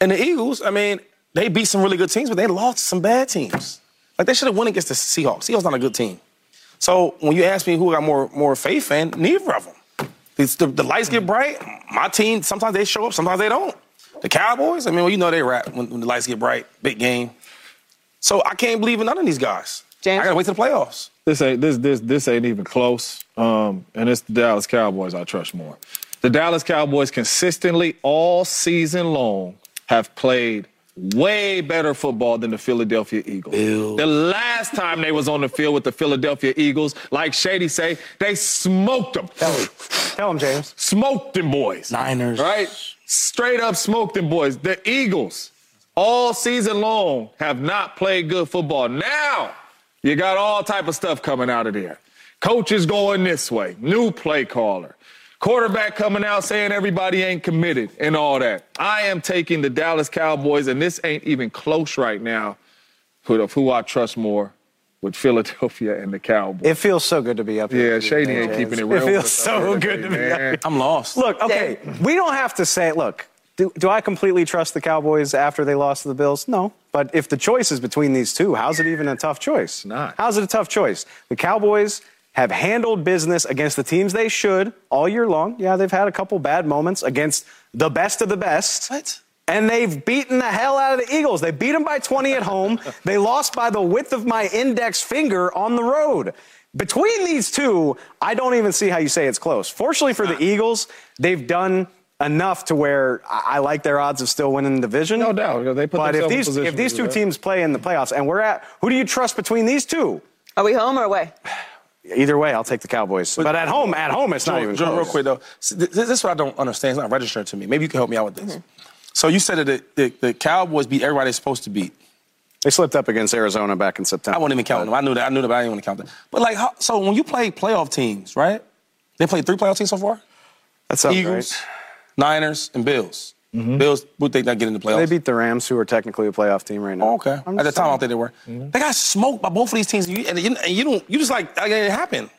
And the Eagles, I mean, they beat some really good teams, but they lost some bad teams. Like they should have won against the Seahawks. Seahawks not a good team. So when you ask me who got more more faith in, neither of them. The, the lights get bright. My team sometimes they show up, sometimes they don't. The Cowboys, I mean, well, you know they rap when, when the lights get bright, big game. So I can't believe in none of these guys. James? I gotta wait till the playoffs. This ain't this this this ain't even close. Um, and it's the Dallas Cowboys I trust more. The Dallas Cowboys consistently all season long have played way better football than the Philadelphia Eagles. The last time they was on the field with the Philadelphia Eagles, like Shady say, they smoked them. Tell them, James. Smoked them boys. Niners. Right? Straight up smoked them boys. The Eagles, all season long, have not played good football. Now, you got all type of stuff coming out of there. Coaches going this way, new play caller. Quarterback coming out saying everybody ain't committed and all that. I am taking the Dallas Cowboys, and this ain't even close right now, who, of who I trust more with Philadelphia and the Cowboys. It feels so good to be up here. yeah, Shady ain't keeping it real. It feels with us so today, good to be man. up here. I'm lost. Look, okay, we don't have to say, look, do, do I completely trust the Cowboys after they lost to the Bills? No. But if the choice is between these two, how's it even a tough choice? not. How's it a tough choice? The Cowboys have handled business against the teams they should all year long. Yeah, they've had a couple bad moments against the best of the best. What? And they've beaten the hell out of the Eagles. They beat them by 20 at home. [laughs] they lost by the width of my index finger on the road. Between these two, I don't even see how you say it's close. Fortunately for the Eagles, they've done enough to where I I like their odds of still winning the division. No doubt, they put But if themselves in these if these two that. teams play in the playoffs, and we're at, who do you trust between these two? Are we home or away? Either way, I'll take the Cowboys. But, at home, at home, it's not even Joe, close. real quick though, this is what I don't understand. It's not registering to me. Maybe you can help me out with this. Mm-hmm. So you said that the, the, the Cowboys beat everybody they're supposed to beat. They slipped up against Arizona back in September. I won't even count them. I knew that. I knew that, but I didn't want to count them. But like, how, so when you play playoff teams, right? They played three playoff teams so far. That's sounds Eagles, right. Niners, and Bills. Mm-hmm. Bills would think they get in the playoffs. They beat the Rams, who are technically a playoff team right now. Oh, okay. At the time, I don't think they were. Mm-hmm. They got smoked by both of these teams, and you, and you, and you don't. You just like that didn't happen.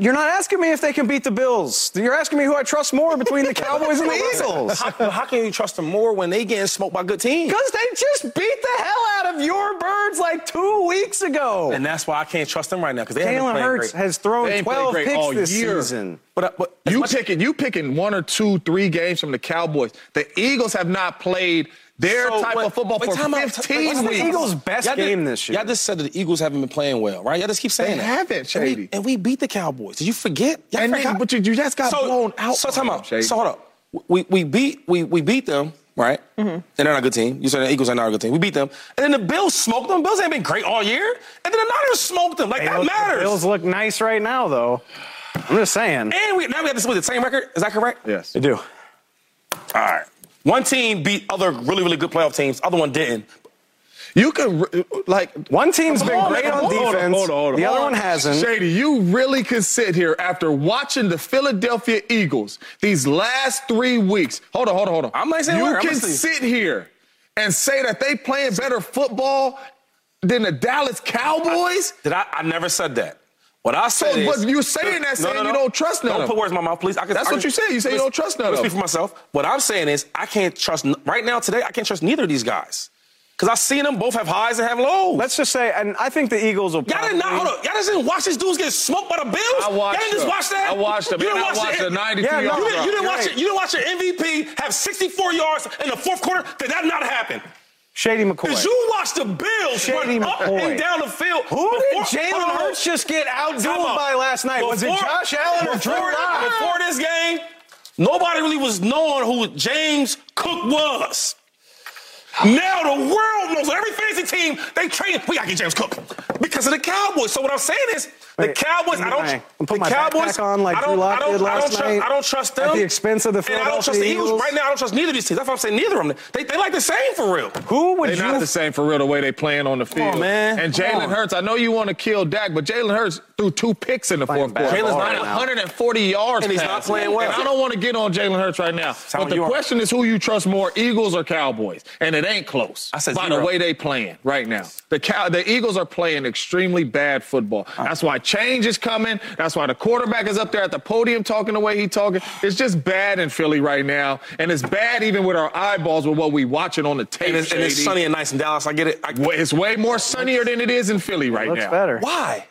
You're not asking me if they can beat the Bills. You're asking me who I trust more between the [laughs] Cowboys and the Eagles. How, how can you trust them more when they getting smoked by good teams? Because they just beat the hell out of your birds like two weeks ago. And that's why I can't trust them right now because they haven't Jalen played Hurts great. has thrown They played 12 great picks all this year. season. But, uh, but You much- picking you picking one or two, three games from the Cowboys. The Eagles have not played their So, type wait, of football wait, for time out. 15 Wait, what's the. Eagles' best Y'all game this year? Y'all just said that the Eagles haven't been playing well, right? Y'all just keep saying They that. haven't, And Shady. we, and we beat the Cowboys. Did you forget? Y'all And forgot? but you- you just got so, blown out So time out. Shady. So hold up. We, we beat we, we beat them, right? Mm-hmm. And they're not a good team. You said the Eagles are not a good team. We beat them. And then the Bills smoked them. Bills ain't been great all year. And then the Niners smoked them. Like, Hey, that look, matters. The Bills look nice right now, though. I'm just saying. and we, now we have this with the same record. Is that correct? Yes. They do. All right. One team beat other really, really good playoff teams. Other one didn't. You could like One team's been great on hold defense. hold hold the hold other one hasn't. Shady, you really could sit here after watching the Philadelphia Eagles these last three weeks. Hold on, hold on, hold on. I'm not saying you. Can sit here and say that they playing better football than the Dallas Cowboys. Did I? I never said that. What I So, said is, but you're saying that saying you don't trust none Don't put words in my mouth, please. I can, That's I what you said. You say you don't trust none Let me speak for myself. What I'm saying is, I can't trust right now today. I can't trust neither of these guys because I've seen them both have highs and have lows. Let's just say, and I think the Eagles will. Y'all did not probably- hold up. Y'all just didn't watch these dudes get smoked by the Bills. I watched Y'all didn't just watch that. I watched them, You didn't I watch the, the 92 Yeah, no, You yard didn't, you didn't You're watch right. it. You didn't watch your MVP have 64 yards in the fourth quarter. Did that not happen? Shady McCoy. Did you watch the Bills Shady run up McCoy. and down the field? Who did before- Jalen hold on, Hurts just get outdueled by last night? Was it Josh Allen or Drew before, Lock? before this game, nobody really was knowing who James Cook was. Now the world knows. Every fantasy team they train. We gotta get James Cook because of the Cowboys. So what I'm saying is, the Wait, Cowboys. I don't. I'm putting the my Cowboys on like I don't. I don't, did I don't last trust. night I don't trust them at the expense of the And I don't trust the Philadelphia Eagles. Eagles. right now. I don't trust neither of these teams. That's why I'm saying neither of them. They, they like the same for real. Who would They're you? not the same for real the way they playing on the field. on, man. And Jalen. Hurts, I know you want to kill Dak, but Jalen Hurts threw two picks in the Playing fourth quarter. Jalen's right not now. 140 yards And he's not playing well. And I don't want to get on Jalen Hurts right now. But the question is who you trust more, Eagles or Cowboys? And it ain't close. I said by zero. the way they playing right now. The Cow- the Eagles are playing extremely bad football. Uh-huh. That's why change is coming. That's why the quarterback is up there at the podium talking the way he talking. It's just bad in Philly right now, and it's bad even with our eyeballs with what we watching on the tape. And it's, and it's sunny and nice in Dallas. I get it. I, It's way more sunnier than it is in Philly right Looks now. better. Why?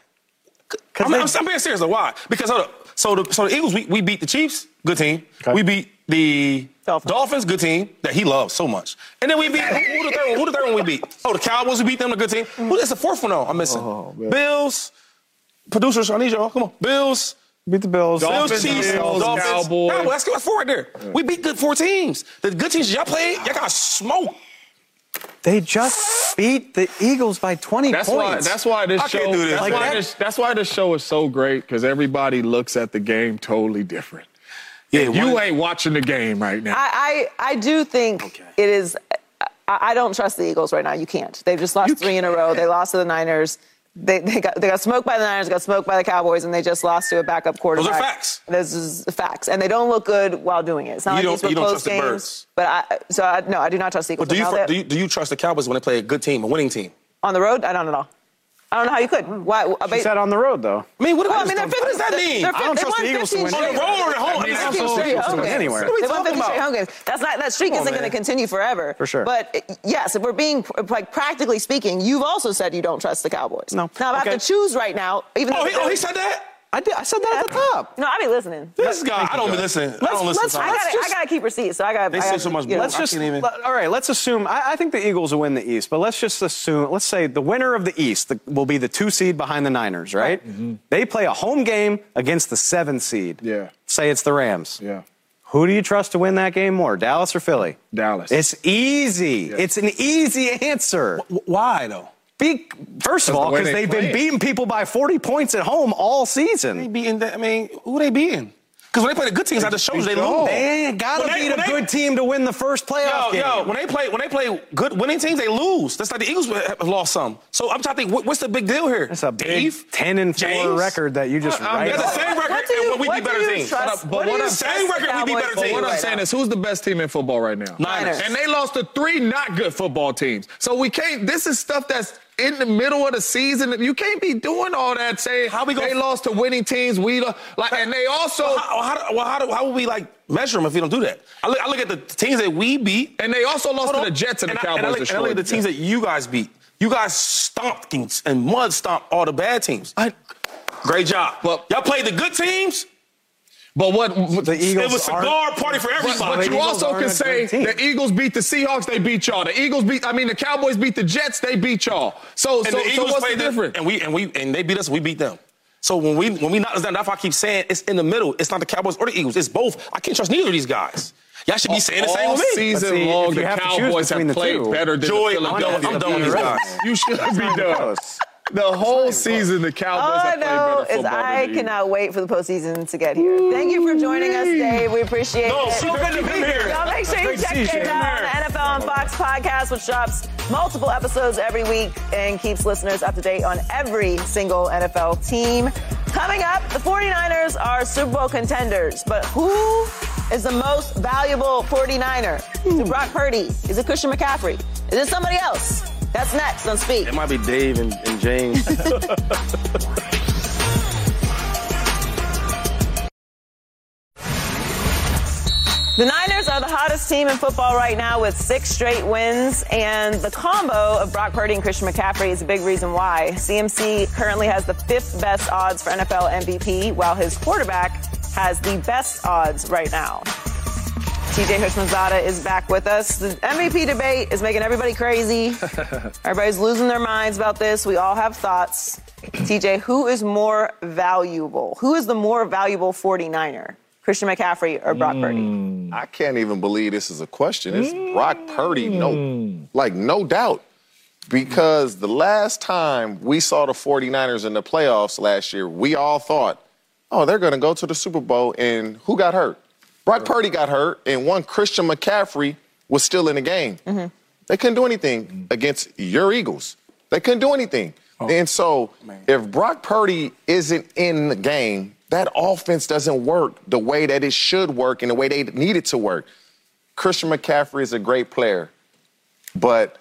I'm, they- I'm, I'm being serious. Though. Why? Because hold up. So the so the Eagles we, we beat the Chiefs, good team. We beat the Dolphins. Dolphins. good team that he loves so much. And then we beat who, who the third one? Who the third one we beat? Oh, the Cowboys. We beat them, a good team. Who is the fourth one? though? I'm missing. Oh, Bills. Producers, I need y'all. Come on, Bills. beat the Bills. Bills, Dolphins, Chiefs, Bills, Dolphins. Cowboys. Cowboys. That's, that's four right there. We beat good four teams. The good teams y'all played, y'all got smoked. They just beat the Eagles by 20 That's why. points. That's why this I show. can't do this. That's, Like why that- this, that's why this show is so great because everybody looks at the game totally different. Yeah, You one- ain't watching the game right now. I, I, I do think it is. I, I don't trust the Eagles right now. You can't. They've just lost three in a row. They lost to the Niners. They, they got they got smoked by the Niners, got smoked by the Cowboys, and they just lost to a backup quarterback. Those are facts. This is facts, and they don't look good while doing it. It's not You like don't- these were close trust the games. But I, so I, no, I do not trust the Eagles. But do you, Now fr- that- do you do you trust the Cowboys when they play a good team, a winning team? on the road? I don't know. I don't know how you could. Why? She said on the road, though. I mean, what, Well, I I mean, they're what does that mean? They're, I don't trust the Eagles to win. On the road or at home? I mean, won I'm 15 so straight confused to win anywhere. What are we They talking about? home games. That's not that streak on, isn't going to continue forever. For sure. But yes, if we're being like practically speaking, you've also said you don't trust the Cowboys. No. Now I Okay. have to choose right now. Even Oh, he, oh, he said that. I, did, I said that at the top. No, I be listening. This guy, I don't be listening. I don't listen. let's- to I him. let's gotta, just- I gotta keep receipts, so I gotta. They I say gotta, so much you know. Let's I just can't even- let- all right. Let's assume. I, I think the Eagles will win the East, but let's just assume. Let's say the winner of the East the, will be the two seed behind the Niners, right? Mm-hmm. They play a home game against the seven seed. Yeah. Say it's the Rams. yeah. Who do you trust to win that game more, Dallas or Philly? Dallas. It's easy. It's an easy answer. W- Why though? Be, first of all, because they they've play been beating people by 40 points at home all They season. beating that. I mean, who they beating? Because when they play the good teams, I just showed you they Yo. lose. They ain't got to they- beat a they- good team to win the first playoff Yo, game. yo, when they play, when they play good winning teams, they lose. That's like the Eagles have lost some. So I'm trying to think, what- what's the big deal here? That's a big 10 and 4 James? record that you just Uh, um, write That's off. the same record, What do you, and we what beat better teams. trust? But what what I'm- trust same record, we beat better teams. what I'm saying is, who's the best team in football right now? Niners. And they lost to three not good football teams. So we can't. This is stuff that's in the middle of the season. You can't be doing all that. Saying How we gonna- they lost to winning teams. We lo- like, and they also. Well, how, well, how, do- how would we like measure them if we don't do that? I look, I look at the teams that we beat. And they also lost to the Jets and, the I- Cowboys. And I, look, and I look at the teams that you guys beat. You guys stomped and- and mud stomped all the bad teams. Great job. Well, y'all played the good teams. But what The Eagles it was a aren't- cigar party for everybody. but the you Eagles also can say the Eagles beat the Seahawks, they beat y'all. The Eagles beat, I mean, the Cowboys beat the Jets, they beat y'all. So, and so, the so Eagles what's the played them, difference? and we and we and they beat us. We beat them. So when we when we knock us down, that's why I keep saying it's in the middle. It's not the Cowboys or the Eagles. It's both. I can't trust neither of these guys. Y'all should be saying the same All with me. season see, long, the have Cowboys have between the played two- better than Joy, the I'm Philadelphia I'm done with these guys. You should be done. The whole season, the Cowboys All I have played know better is football I than the cannot wait for the postseason to get here. Thank you for joining us, Dave. We appreciate No, it. so good to be here. Y'all make sure you check see you, Dave out on the NFL on Fox podcast, which drops multiple episodes every week and keeps listeners up to date on every single NFL team. Coming up, the 49ers are Super Bowl contenders, but who is the most valuable 49er? Is it Brock Purdy? Is it Christian McCaffrey? Is it somebody else? That's next on Speak. It might be Dave and, and James. [laughs] The Niners are the hottest team in football right now with six straight wins, and the combo of Brock Purdy and Christian McCaffrey is a big reason why. CMC currently has the fifth best odds for NFL MVP, while his quarterback has the best odds right now. TJ Houshmandzadeh is back with us. The MVP debate is making everybody crazy. [laughs] Everybody's losing their minds about this. We all have thoughts. TJ, who is more valuable? Who is the more valuable 49er? Christian McCaffrey or Brock Purdy? Mm. I can't even believe this is a question. It's mm. Brock Purdy, no, like no doubt. Because the last time we saw the 49ers in the playoffs last year, we all thought, oh, they're going to go to the Super Bowl. And who got hurt? Brock Purdy got hurt, and one Christian McCaffrey was still in the game. Mm-hmm. They couldn't do anything against your Eagles. They couldn't do anything. Oh. and so, if Brock Purdy isn't in the game, that offense doesn't work the way that it should work and the way they need it to work. Christian McCaffrey is a great player, but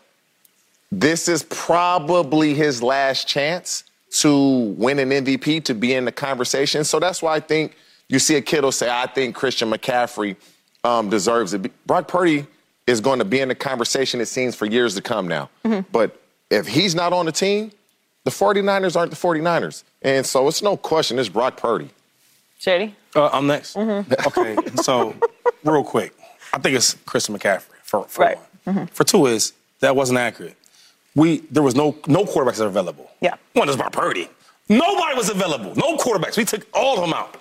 this is probably his last chance to win an MVP to be in the conversation. So that's why I think you see a kid will say, I think Christian McCaffrey um, deserves it. Brock Purdy is going to be in the conversation, it seems, for years to come now. But if he's not on the team, the 49ers aren't the 49ers. And so it's no question, it's Brock Purdy. Shady? Uh, I'm next. [laughs] Okay, so real quick, I think it's Christian McCaffrey for, for Right. one. For two is that wasn't accurate. We there was no no quarterbacks that were available. Yeah. One is Brock Purdy. Nobody was available. No quarterbacks. We took all of them out.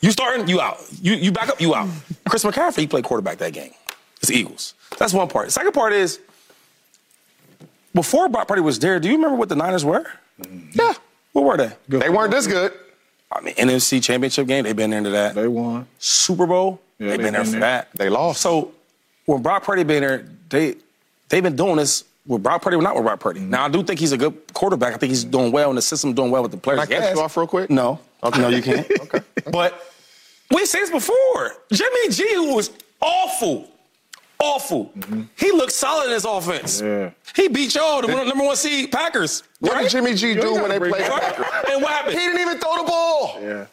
You starting, you out. You you back up, you out. Chris McCaffrey he played quarterback that game. It's Eagles. That's one part. Second part is before Brock Purdy was there. Do you remember what the Niners were? Mm-hmm. Yeah. What were they? Good They weren't this good. I mean, NFC Championship game. They've been into that. They won. Super Bowl. Yeah, they've they been there for there. that. They lost. So when Brock Purdy been there, they they've been doing this with Brock Purdy or not with Brock Purdy. Mm-hmm. Now I do think he's a good quarterback. I think he's doing well in the system, doing well with the players. Can I cut Yes. you off real quick? No. Okay. No, you can't. [laughs] Okay. But we've seen this before. Jimmy G was awful. Awful. Mm-hmm. He looked solid in his offense. Yeah. He beat y'all, the number one seed Packers. What right? did Jimmy G do when they played that the Right? Packers? And what happened? He didn't even throw the ball. Yeah.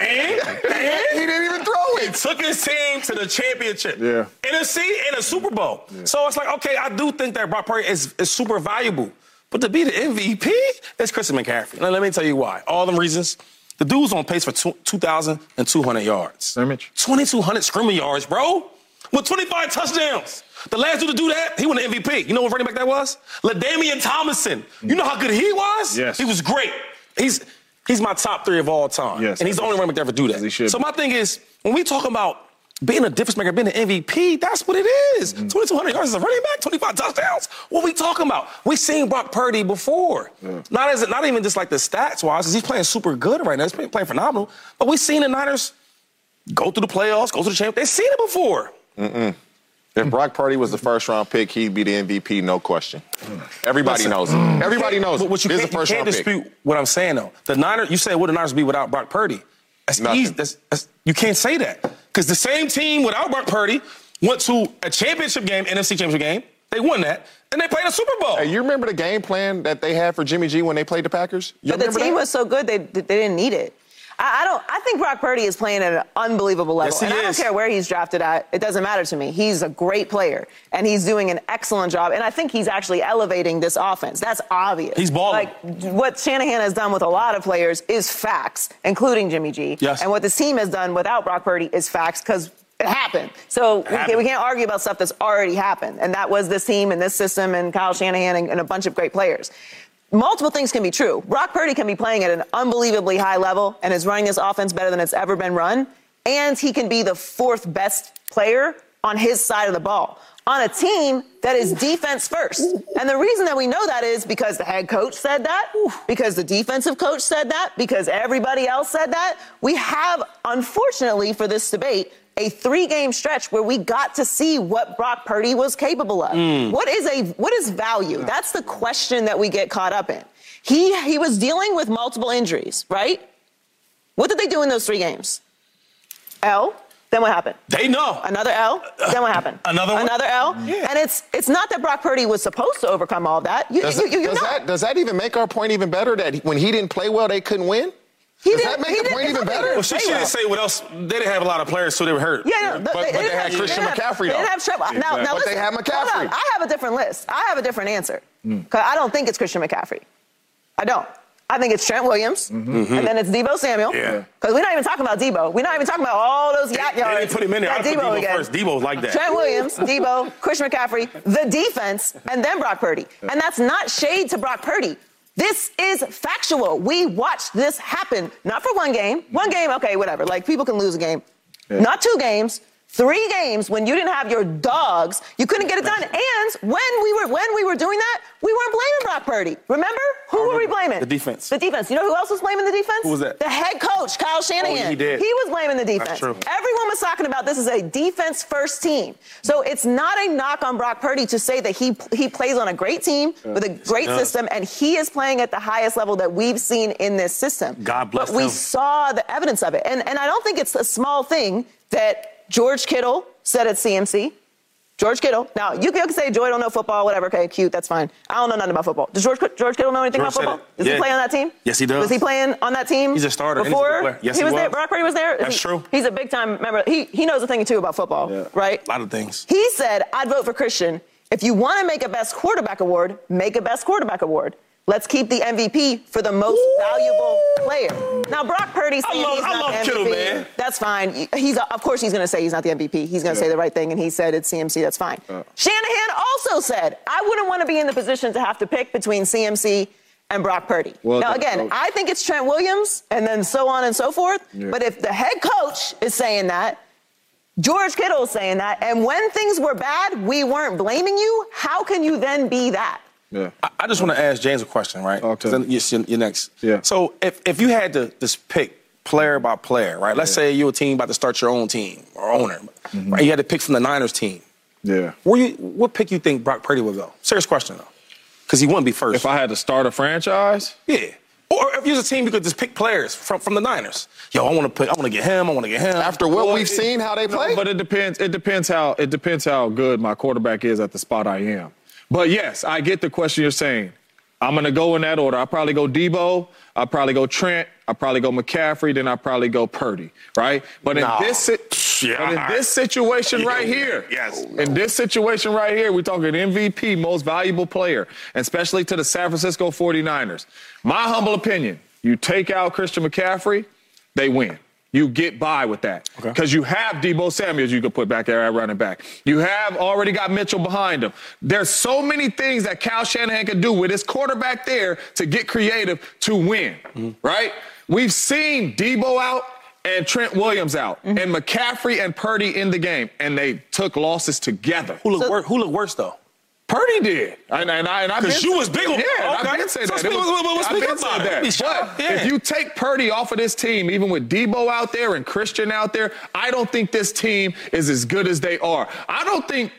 And, [laughs] and He didn't even throw it. He took his team to the championship. Yeah. In NFC and a Super Bowl. So it's like, okay, I do think that Brock Purdy is, is super valuable. But to be the MVP, it's Christian McCaffrey. Now, let me tell you why. All them reasons. The dude's on pace for 2,200 yards. Scrimmage. 2,200 scrimmage yards, bro. With 25 touchdowns. The last dude to do that, he won the MVP. You know what running back that was? LaDainian Tomlinson. You know how good he was? Yes. He was great. He's he's my top three of all time. Yes. And he's the only running back to ever do that. As he should So my thing is, when we talk about being a difference maker, being an MVP, that's what it is. Mm-hmm. 2,200 yards as a running back, 25 touchdowns. What we talking about? we seen Brock Purdy before. Not as not even just like the stats wise, 'cause he's playing super good right now. He's playing, playing phenomenal. But we seen the Niners go through the playoffs, go through the champ. They've seen it before. If Brock Purdy was the first round pick, he'd be the MVP, no question. Everybody Listen. knows it. Mm. Everybody knows it. But what you can't, the you can't round pick. dispute what I'm saying though. The Niners, you say what the Niners be without Brock Purdy. That's Nothing. easy. That's, that's, you can't say that because the same team without Brock Purdy went to a championship game, NFC championship game. They won that, and they played a Super Bowl. Hey, you remember the game plan that they had for Jimmy G when they played the Packers? You But the team that? was so good they they didn't need it. I, I don't. I think Brock Purdy is playing at an unbelievable level, Yes, and I don't care where he's drafted at. It doesn't matter to me. He's a great player, and he's doing an excellent job. And I think he's actually elevating this offense. That's obvious. He's balling. Like what Shanahan has done with a lot of players is facts, including Jimmy G. Yes. And what this team has done without Brock Purdy is facts because. It happened. So we can't, we can't argue about stuff that's already happened. And that was this team and this system and Kyle Shanahan and, and a bunch of great players multiple things can be true. Brock Purdy can be playing at an unbelievably high level and is running this offense better than it's ever been run. And he can be the fourth best player on his side of the ball on a team that is defense first. And the reason that we know that is because the head coach said that, because the defensive coach said that, because everybody else said that. We have, unfortunately, for this debate, a three game stretch where we got to see what Brock Purdy was capable of. Mm. What is a what is value? That's the question that we get caught up in. He he was dealing with multiple injuries, right? What did they do in those three games? L. Then what happened? They know. Another L. Then what happened? [laughs] Another one? Another L. Yeah. And it's it's not that Brock Purdy was supposed to overcome all that. You, Does, you, you, you does that, does that even make our point even better that when he didn't play well, they couldn't win? He does didn't- that he make the didn't- point even not that he better? Well, she play shouldn't say what else. They didn't have a lot of players, so they were hurt. Yeah, no, But- but they didn't had Christian didn't have- McCaffrey, They didn't have Trevor. Now, now But they listen, have hold McCaffrey. on. I have a different list. I have a different answer. 'Cause I don't think it's Christian McCaffrey. I don't. I think it's Trent Williams, Mm-hmm. and then it's Deebo Samuel. Yeah. Because we're not even talking about Deebo. We're not even talking about all those YAC They yards. didn't put him in there. I that put Deebo again. first. Deebo's like that. Trent Williams, [laughs] Deebo, Christian McCaffrey, the defense, and then Brock Purdy. And that's not shade to Brock Purdy. This is factual. We watched this happen, not for one game. One game, okay, whatever. Like people can lose a game. Not two games. Three games when you didn't have your dogs, you couldn't get it done. And when we were when we were doing that, we weren't blaming Brock Purdy. Remember? Who were we blaming? The defense. The defense. You know who else was blaming the defense? Who was that? The head coach, Kyle Shanahan. Oh, he did. He was blaming the defense. That's true. Everyone was talking about this is a defense first team. So it's not a knock on Brock Purdy to say that he he plays on a great team with a great system and he is playing at the highest level that we've seen in this system. God bless But we saw the evidence of it. And and I don't think it's a small thing that George Kittle said at CMC. George Kittle. Now you can say Joy don't know football, whatever. Okay, cute, that's fine. I don't know nothing about football. Does George George Kittle know anything George about football? Does Yeah. he play on that team? Yes, he does. Was he playing on that team? He's a starter he's a Before. Yes, he was there. was. Brock Purdy was there. That's He- true. He's a big time member. He he knows a thing or two about football, right? A lot of things. He said, "I'd vote for Christian. If you want to make a best quarterback award, make a best quarterback award. Let's keep the MVP for the most valuable player." Now Brock Purdy saying love- he's I not love the Kittle, MVP. man. That's fine. He's of course he's going to say he's not the MVP. He's going to say the right thing, and he said it's CMC. That's fine. Shanahan also said, "I wouldn't want to be in the position to have to pick between CMC." And Brock Purdy. Well now, again, coach. I think it's Trent Williams, and then so on and so forth. Yeah. But if the head coach is saying that, George Kittle is saying that, and when things were bad, we weren't blaming you. How can you then be that? Yeah. I, I just want to ask James a question, right? Okay. 'Cause then You're, you're next. Yeah. So if, if you had to just pick player by player, right? Let's say you're a team about to start your own team or owner, Mm-hmm. right? You had to pick from the Niners team. Yeah. Where you, what pick you think Brock Purdy would go? Serious question though, because he wouldn't be first. If I had to start a franchise, yeah. Or if you're a team, you could just pick players from, from the Niners. Yo, I want to put, I want to get him. I want to get him. After what Well, we've it- seen, how they No, play. but it depends. It depends how it depends how good my quarterback is at the spot I am. But yes, I get the question you're saying. I'm gonna go in that order. I'll probably go Deebo. I'll probably go Trent. I'll probably go McCaffrey. Then I'll probably go Purdy. Right? But in No. this Yeah. but in this situation right Yeah. here, Yes. in this situation right here, we're talking MVP, most valuable player, especially to the San Francisco 49ers. My humble opinion: you take out Christian McCaffrey, they win. You get by with that Okay. because you have Deebo Samuels you can put back there at running back. You have already got Mitchell behind him. There's so many things that Kyle Shanahan can do with his quarterback there to get creative to win, Mm-hmm. right? We've seen Deebo out and Trent Williams out and McCaffrey and Purdy in the game, and they took losses together. who look So- wor- who look worse though? Purdy did. And, and, I, and I've 'Cause been you was big on- Yeah, okay. I've been saying So that. speak- was- I've speak about that. But Yeah. if you take Purdy off of this team, even with Deebo out there and Christian out there, I don't think this team is as good as they are. I don't think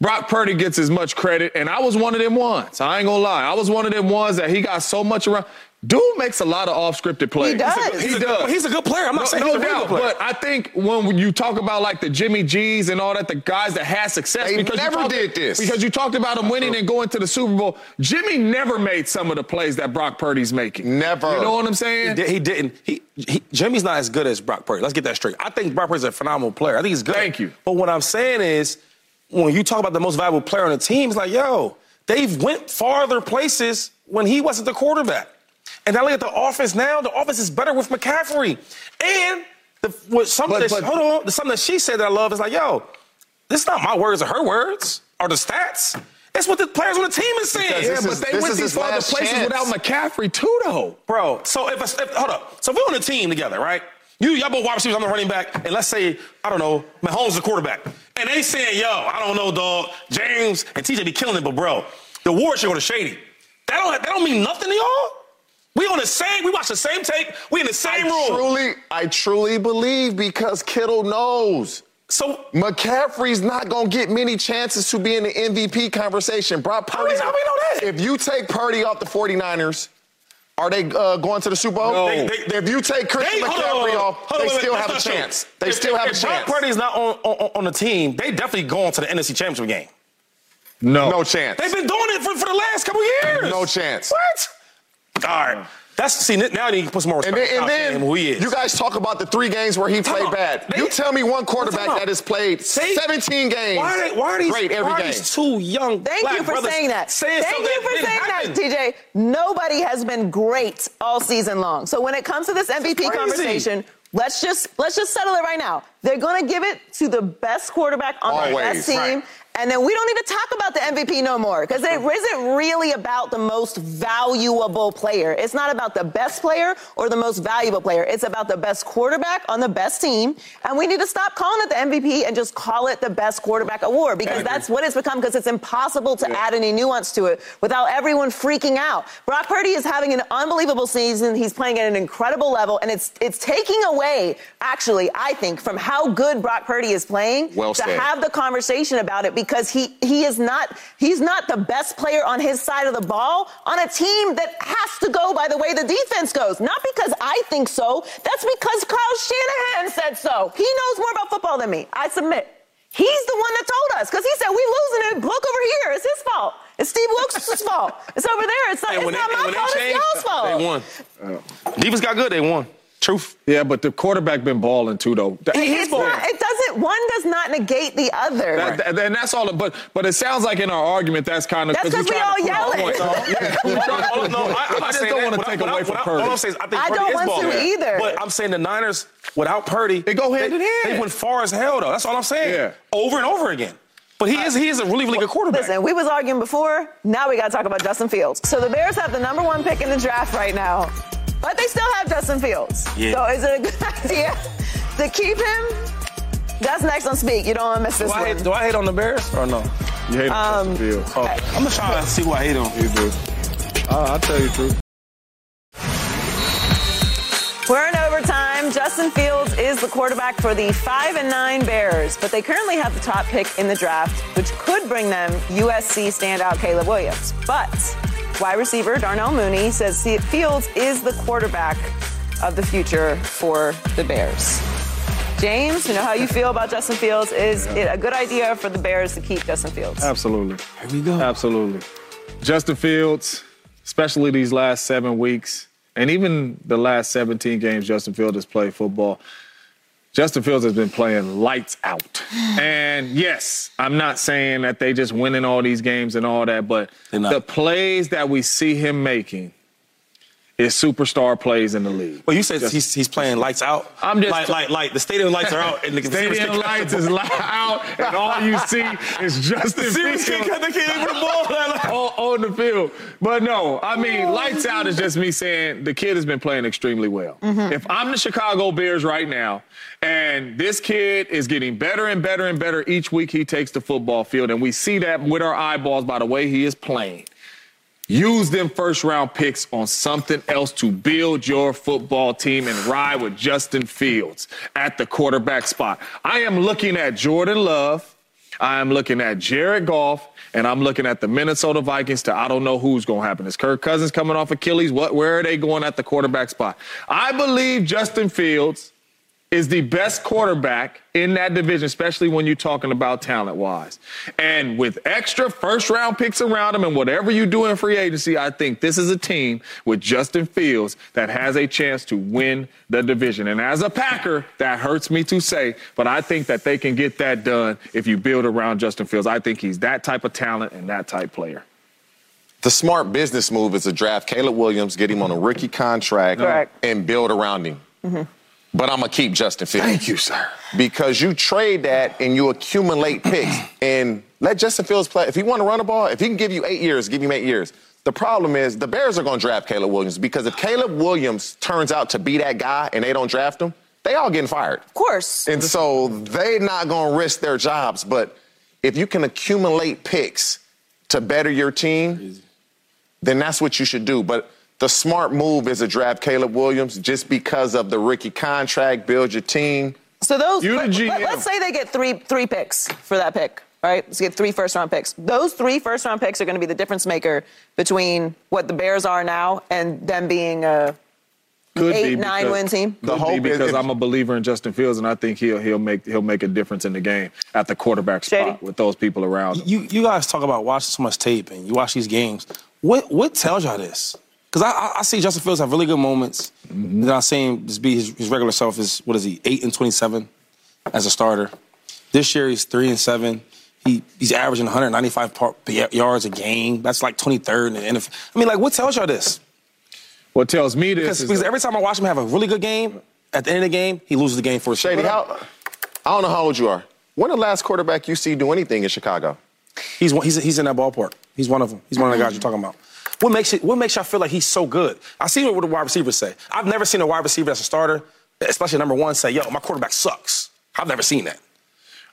Brock Purdy gets as much credit, and I was one of them ones. I ain't gonna lie. I was one of them ones that he got so much around. Dude makes a lot of off-scripted plays. He does. He He's a- does. but he's a good player. I'm not no, saying no he's a doubt, good player. but I think when you talk about like the Jimmy G's and all that, the guys that had success, They because you never talked- did this. because you talked about them winning and going to the Super Bowl. Jimmy never made some of the plays that Brock Purdy's making. Never. You know what I'm He, saying? he didn't. He, he Jimmy's not as good as Brock Purdy. Let's get that straight. I think Brock Purdy's a phenomenal player. I think he's good. Thank you. But what I'm saying is, when you talk about the most valuable player on the team, it's like, yo, they've went farther places when he wasn't the quarterback. And I look at the offense now. The offense is better with McCaffrey. And the, what something But- that, but- hold on, something that she said that I love is like, yo, this is not my words or her words or the stats. It's what the players on the team is saying. Yeah, this but is- they went these his farther places chance. without McCaffrey too, though. Bro, so if, if hold up, so if we're on a team together, right? You y'all both wide receivers, I'm the running back, and let's say I don't know, Mahomes the quarterback, and they saying, yo, I don't know, dog, James and TJ be killing it, but bro, the awards should go to Shady. That don't that don't mean nothing to y'all. We on the same, we watch the same tape, we in the same I room. truly, I truly believe because Kittle knows. So McCaffrey's not gonna get many chances to be in the MVP conversation. Brock How Purdy. we- how we know that? If you take Purdy off the 49ers, are they uh, going to the Super Bowl? No. They- they- if you take Christian They- McCaffrey on, off, hold on, they still wait, have a chance. true. They If- still if, have a if chance. Brock Purdy's not on, on, on the team, they definitely going to the NFC Championship game. No. No chance. They've been doing it for, for the last couple years. No chance. What? All right. That's see now you can put some more And respect then, and then who he is. you guys talk about the three games where he played about- bad. they- you tell me one quarterback Time that has played Say- 17 games. Why are, they, why are these, great every why are game? these two young Thank black you for saying that. saying Thank something you for saying didn't that, happen? TJ. Nobody has been great all season long. So when it comes to this MVP conversation, let's just let's just settle it right now. They're going to give it to the best quarterback on the best team. right. And then we don't need to talk about the MVP no more because it isn't really about the most valuable player. It's not about the best player or the most valuable player. It's about the best quarterback on the best team. And we need to stop calling it the MVP and just call it the best quarterback award because that's what it's become because it's impossible to add any nuance to it without everyone freaking out. Brock Purdy is having an unbelievable season. He's playing at an incredible level and it's it's taking away actually I think from how good Brock Purdy is playing Well to have the conversation about it because he he is not he's not the best player on his side of the ball on a team that has to go by the way the defense goes. Not because I think so. That's because Kyle Shanahan said so. He knows more about football than me. I submit. He's the one that told us because he said we losing it. Look over here. It's his fault. It's Steve Wilks' fault. It's over there. It's not, it's not they- my fault. It's changed, y'all's fault. They won. Defense got good. They won. Truth. Yeah, but the quarterback been balling too, though. That- It's balling. not, it doesn't. One does not negate the other. That, that- and that's all. But but it sounds like in our argument that's kind of That's 'cause we all yelling. [laughs] No, no, I, I'm I just saying don't wanna take without- away from without- Purdy. All I'm saying is I think I Purdy don't is want to either. But I'm saying the Niners without Purdy, They go hand they, in hand. They went far as hell though. That's all I'm saying. Yeah. Over and over again. But he is he is a really really good quarterback. Listen, we was arguing before. Now we got to talk about Justin Fields. So the Bears have the number one pick in the draft right now, but they still have Justin Fields. Yeah. So is it a good [laughs] idea to keep him? That's next on Speak. You don't want to miss this do, I one. hate, do I hate on the Bears or no? You hate Um, um, Fields. Oh, I'm gonna try to see who I hate on. You do. Uh, I'll tell you the truth. We're in overtime. Justin Fields is the quarterback for the 5 and 9 Bears, but they currently have the top pick in the draft, which could bring them USC standout Caleb Williams. But wide receiver Darnell Mooney says Fields is the quarterback of the future for the Bears. James, you know how you feel about Justin Fields. Is it a good idea for the Bears to keep Justin Fields? Absolutely. Here we go. Absolutely. Justin Fields, especially these last seven weeks, and even the last 17 games Justin Fields has played football, Justin Fields has been playing lights out. [sighs] And yes, I'm not saying that they just winning all these games and all that, but the plays that we see him making is superstar plays in the league. Well, you said Just- he's, he's playing lights out. I'm just- like, like, like the stadium lights are out and the Stadium lights is loud, out, and all you see is Justin Serious Fields. kid, they can't even put the ball. Like, on, [laughs] on the field. But no, I mean, lights out is just me saying the kid has been playing extremely well. Mm-hmm. If I'm the Chicago Bears right now, and this kid is getting better and better and better each week he takes the football field, and we see that with our eyeballs by the way he is playing. Use them first round picks on something else to build your football team and ride with Justin Fields at the quarterback spot. I am looking at Jordan Love. I am looking at Jared Goff, and I'm looking at the Minnesota Vikings to I don't know who's going to happen. Is Kirk Cousins coming off Achilles? What? Where are they going at the quarterback spot? I believe Justin Fields is the best quarterback in that division, especially when you're talking about talent wise. And with extra first round picks around him and whatever you do in free agency, I think this is a team with Justin Fields that has a chance to win the division. And as a Packer, that hurts me to say, but I think that they can get that done if you build around Justin Fields. I think he's that type of talent and that type player. The smart business move is to draft Caleb Williams, get him on a rookie contract, Correct. and build around him. Mm-hmm. But I'm gonna keep Justin Fields. Thank you, sir. Because you trade that and you accumulate picks [clears throat] and let Justin Fields play. If he want to run the ball, if he can give you eight years, give him eight years. The problem is the Bears are gonna draft Caleb Williams because if Caleb Williams turns out to be that guy and they don't draft him, they all getting fired. Of course. And so they're not going to risk their jobs. But if you can accumulate picks to better your team, then that's what you should do. But the smart move is to draft Caleb Williams just because of the rookie contract, build your team. So those, You the let, us say they get three three picks for that pick, right? Let's get three first round picks. Those three first round picks are going to be the difference maker between what the Bears are now and them being a Could eight be nine because- win team. The Could hope be because if- I'm a believer in Justin Fields, and I think he'll he'll make he'll make a difference in the game at the quarterback spot Shady? with those people around him. you you guys talk about watching so much tape and you watch these games. What what tells y'all this? Because I, I, I see Justin Fields have really good moments. And then I see him just be his, his regular self is, what is he, 8 and 27 as a starter. This year he's 3 and 7. He, he's averaging 195 par, yards a game. That's like 23rd in the NFL. I mean, like, what tells y'all this? What tells me this Because, is because that- every time I watch him have a really good game, at the end of the game, he loses the game for a Shady, how, I don't know how old you are. When the last quarterback you see do anything in Chicago? He's, he's, he's in that ballpark. He's one of them. He's one of the guys you're talking about. What makes it? What makes y'all feel like he's so good? I see what the wide receivers say. I've never seen a wide receiver as a starter, especially number one, say, "Yo, my quarterback sucks." I've never seen that.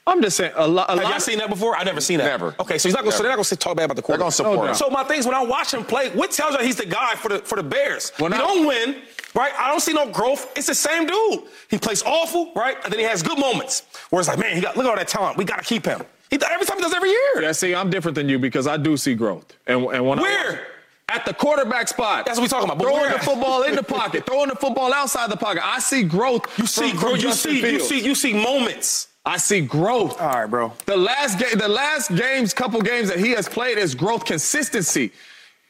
I'm just saying a lot. A Have lot y'all seen that before? I've never seen that. Never. Okay, so he's not gonna. So Never. they're not gonna say- talk bad about the quarterback. They're quarterback. gonna support No him. So my things when I watch him play, what tells you he's the guy for the for the Bears? When he I- don't win, right? I don't see no growth. It's the same dude. He plays awful, right? And then he has good moments where it's like, man, he got look at all that talent. We gotta keep him. He every time he does every year. Yeah, see, I'm different than you because I do see growth. And, and when I- Where? At the quarterback spot. That's what we talking about. But Throwing the football in the pocket, [laughs] throwing the football outside the pocket. I see growth. You see, from, bro. from You Justin see, you see, you see moments. I see growth. All right, bro. The last game, the last games, couple games that he has played is growth consistency.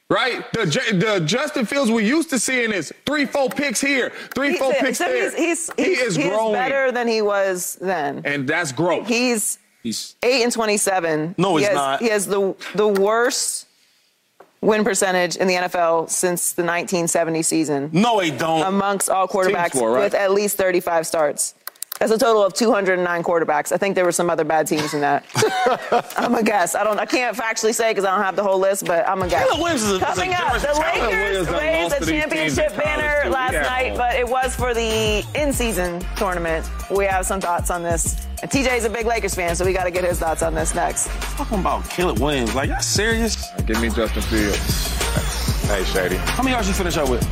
Right? The, the Justin Fields we used to seeing is three, four picks here, three, He's, four picks so there. he's, he's, he he's, is he's growing, better than he was then. and that's growth. He's He's eight and twenty-seven. No, he he's has, not. He has the the worst win percentage in the NFL since the 1970 season, no, he don't. amongst all quarterbacks right? with at least 35 starts. That's a total of 209 quarterbacks. I think there were some other bad teams in that. [laughs] I'm a guess. I don't. I can't factually say because I don't have the whole list, but I'm a guess. Caleb Williams is a- is a Coming up, the. Lakers Williams done raised lost a to these teams in championship banner too. last Yeah. night, but it was for the in-season tournament. We have some thoughts on this. And TJ's a big Lakers fan, so we got to get his thoughts on this next. talking about Caleb Williams. Like, y'all serious? Give me Justin Fields. Hey, Shady. How many yards you finish up with?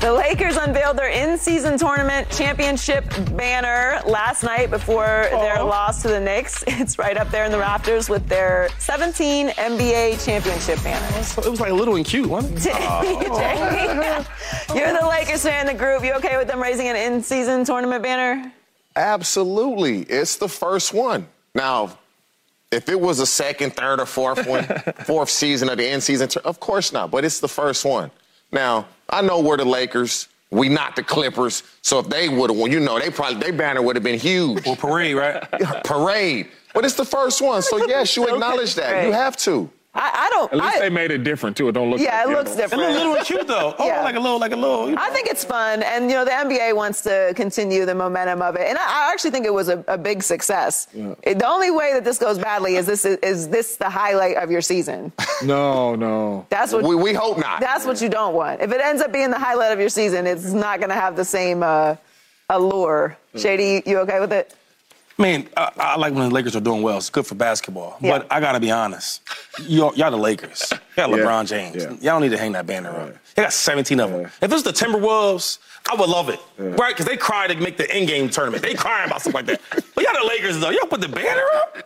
The Lakers unveiled their in-season tournament championship banner last night before their loss to the Knicks. [laughs] It's right up there in the rafters with their 17 NBA championship banners. It was like little and cute, wasn't it? [laughs] Jamie, [laughs] You're the Lakers fan in the group. You okay with them raising an in-season tournament banner? Absolutely. It's the first one. Now, if it was a second, third, or fourth one, fourth season of the end season, tur- of course not. But it's the first one. Now, I know we're the Lakers. We not the Clippers. So if they would have won, you know, they probably their banner would have been huge. Or parade, right? [laughs] Parade. But it's the first one. So [laughs] yes, you Still acknowledge that. parade. You have to. I, I don't. At least I, they made it different too. It don't look. yeah, like it the looks other It different. looked little cute though. Oh, Yeah. like a little, like a little. You know. I think it's fun, and you know the NBA wants to continue the momentum of it, and I, I actually think it was a, a big success. It- the only way that this goes badly is this is this the highlight of your season. [laughs] No, no. That's what We, we hope not. that's what you don't want. If it ends up being the highlight of your season, it's not going to have the same uh, allure. Shady, you okay with it? I mean, I, I like when the Lakers are doing well. It's good for basketball. Yeah. But I gotta be honest. Y'all, y'all the Lakers. Y'all Yeah. LeBron James. Yeah. Y'all don't need to hang that banner up. They got 17 of them. If it was the Timberwolves, I would love it. Right? Because they cry to make the in-game tournament. They crying about stuff like that. But y'all the Lakers though. Y'all put the banner up?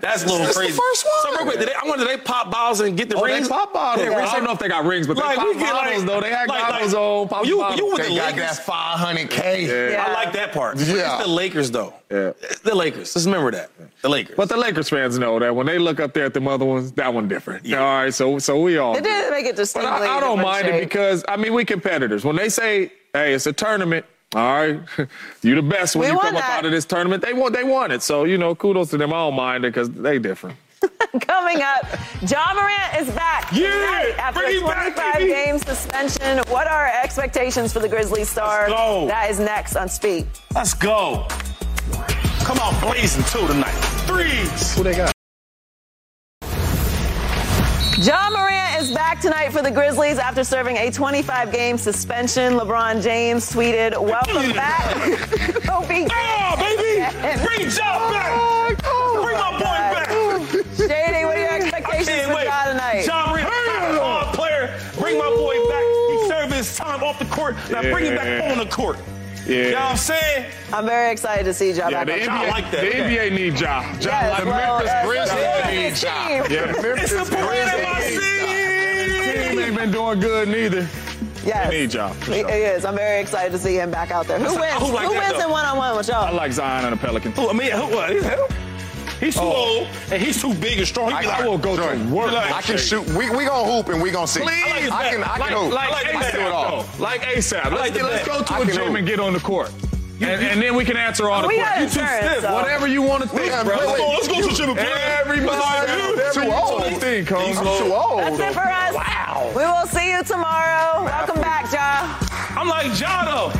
That's a little It's the crazy. first one. So real quick, did they, I wonder did they pop bottles and get the Oh, rings? they pop bottles. Yeah, I don't know if they got rings, but Like, they we pop get, like- bottles though. They had like- goggles like- on. Pop you- bottles. you with They the got Lakers. that 500K. Yeah. I like that part. Yeah. It's the Lakers though. Yeah. The Lakers. Just remember that. The Lakers. But the Lakers fans know that when they look up there at the other ones, that one different. All right, so so we all. It did make it But distinctly. I, I don't different mind it because I mean we competitors. When they say, "Hey, it's a tournament," all right, [laughs] you the best when We you won come up out of this tournament. They want, they want it. So you know, kudos to them. I don't mind it because they different. [laughs] Coming up, Ja Morant is back Yeah, after a him back, 25 baby. game suspension. What are our expectations for the Grizzlies star? Let's go. That is next on Speak. Let's go. Come on, blazing two tonight. Threes. Who they got? Ja Morant is back tonight for the Grizzlies after serving a 25 game suspension. LeBron James tweeted, Welcome back. [laughs] Hope he- [laughs] Oh, baby! Bring Job back! Bring my boy back! Shady, what are your expectations can't for. Ja tonight? Ja Morant, hard player. Bring my boy back. He served his time off the court. Now bring him back on the court. Yeah. You know what I'm saying? I'm very excited to see Ja Yeah, back the on I NBA, like that. the Okay. NBA need Ja. Ja Yes, like well, Memphis Grizzlies yeah, need his Ja. team. Yeah, the Memphis It's a parade in my Grizzlies. Team city. ain't been doing good neither. Yes. They need Ja. for He sure. he is. I'm very excited to see him back out there. Who wins? who like Who wins though? in one on one with y'all? I like Zion and the Pelicans. Who, I mean, who, what? Who? He's too oh. old and he's too big and strong. He be I, like, I will go Jordan, to work. like, I can shoot. We we gonna hoop and we gonna see. Please, I, can. I like, can hoop. like I can do it all. ASAP. Like ASAP. Let's, like let's go to I a gym hoop. and get on the court. And, and then we can answer all the We got questions. insurance, so- Whatever you want to think, Yeah, bro. wait, Let's go, wait. let's go to the gym and play. Everybody, Let's Too you old. want to think, He's I'm too old. That's it for us. Wow. We will see you tomorrow. Welcome back, Ja. I'm like Ja though.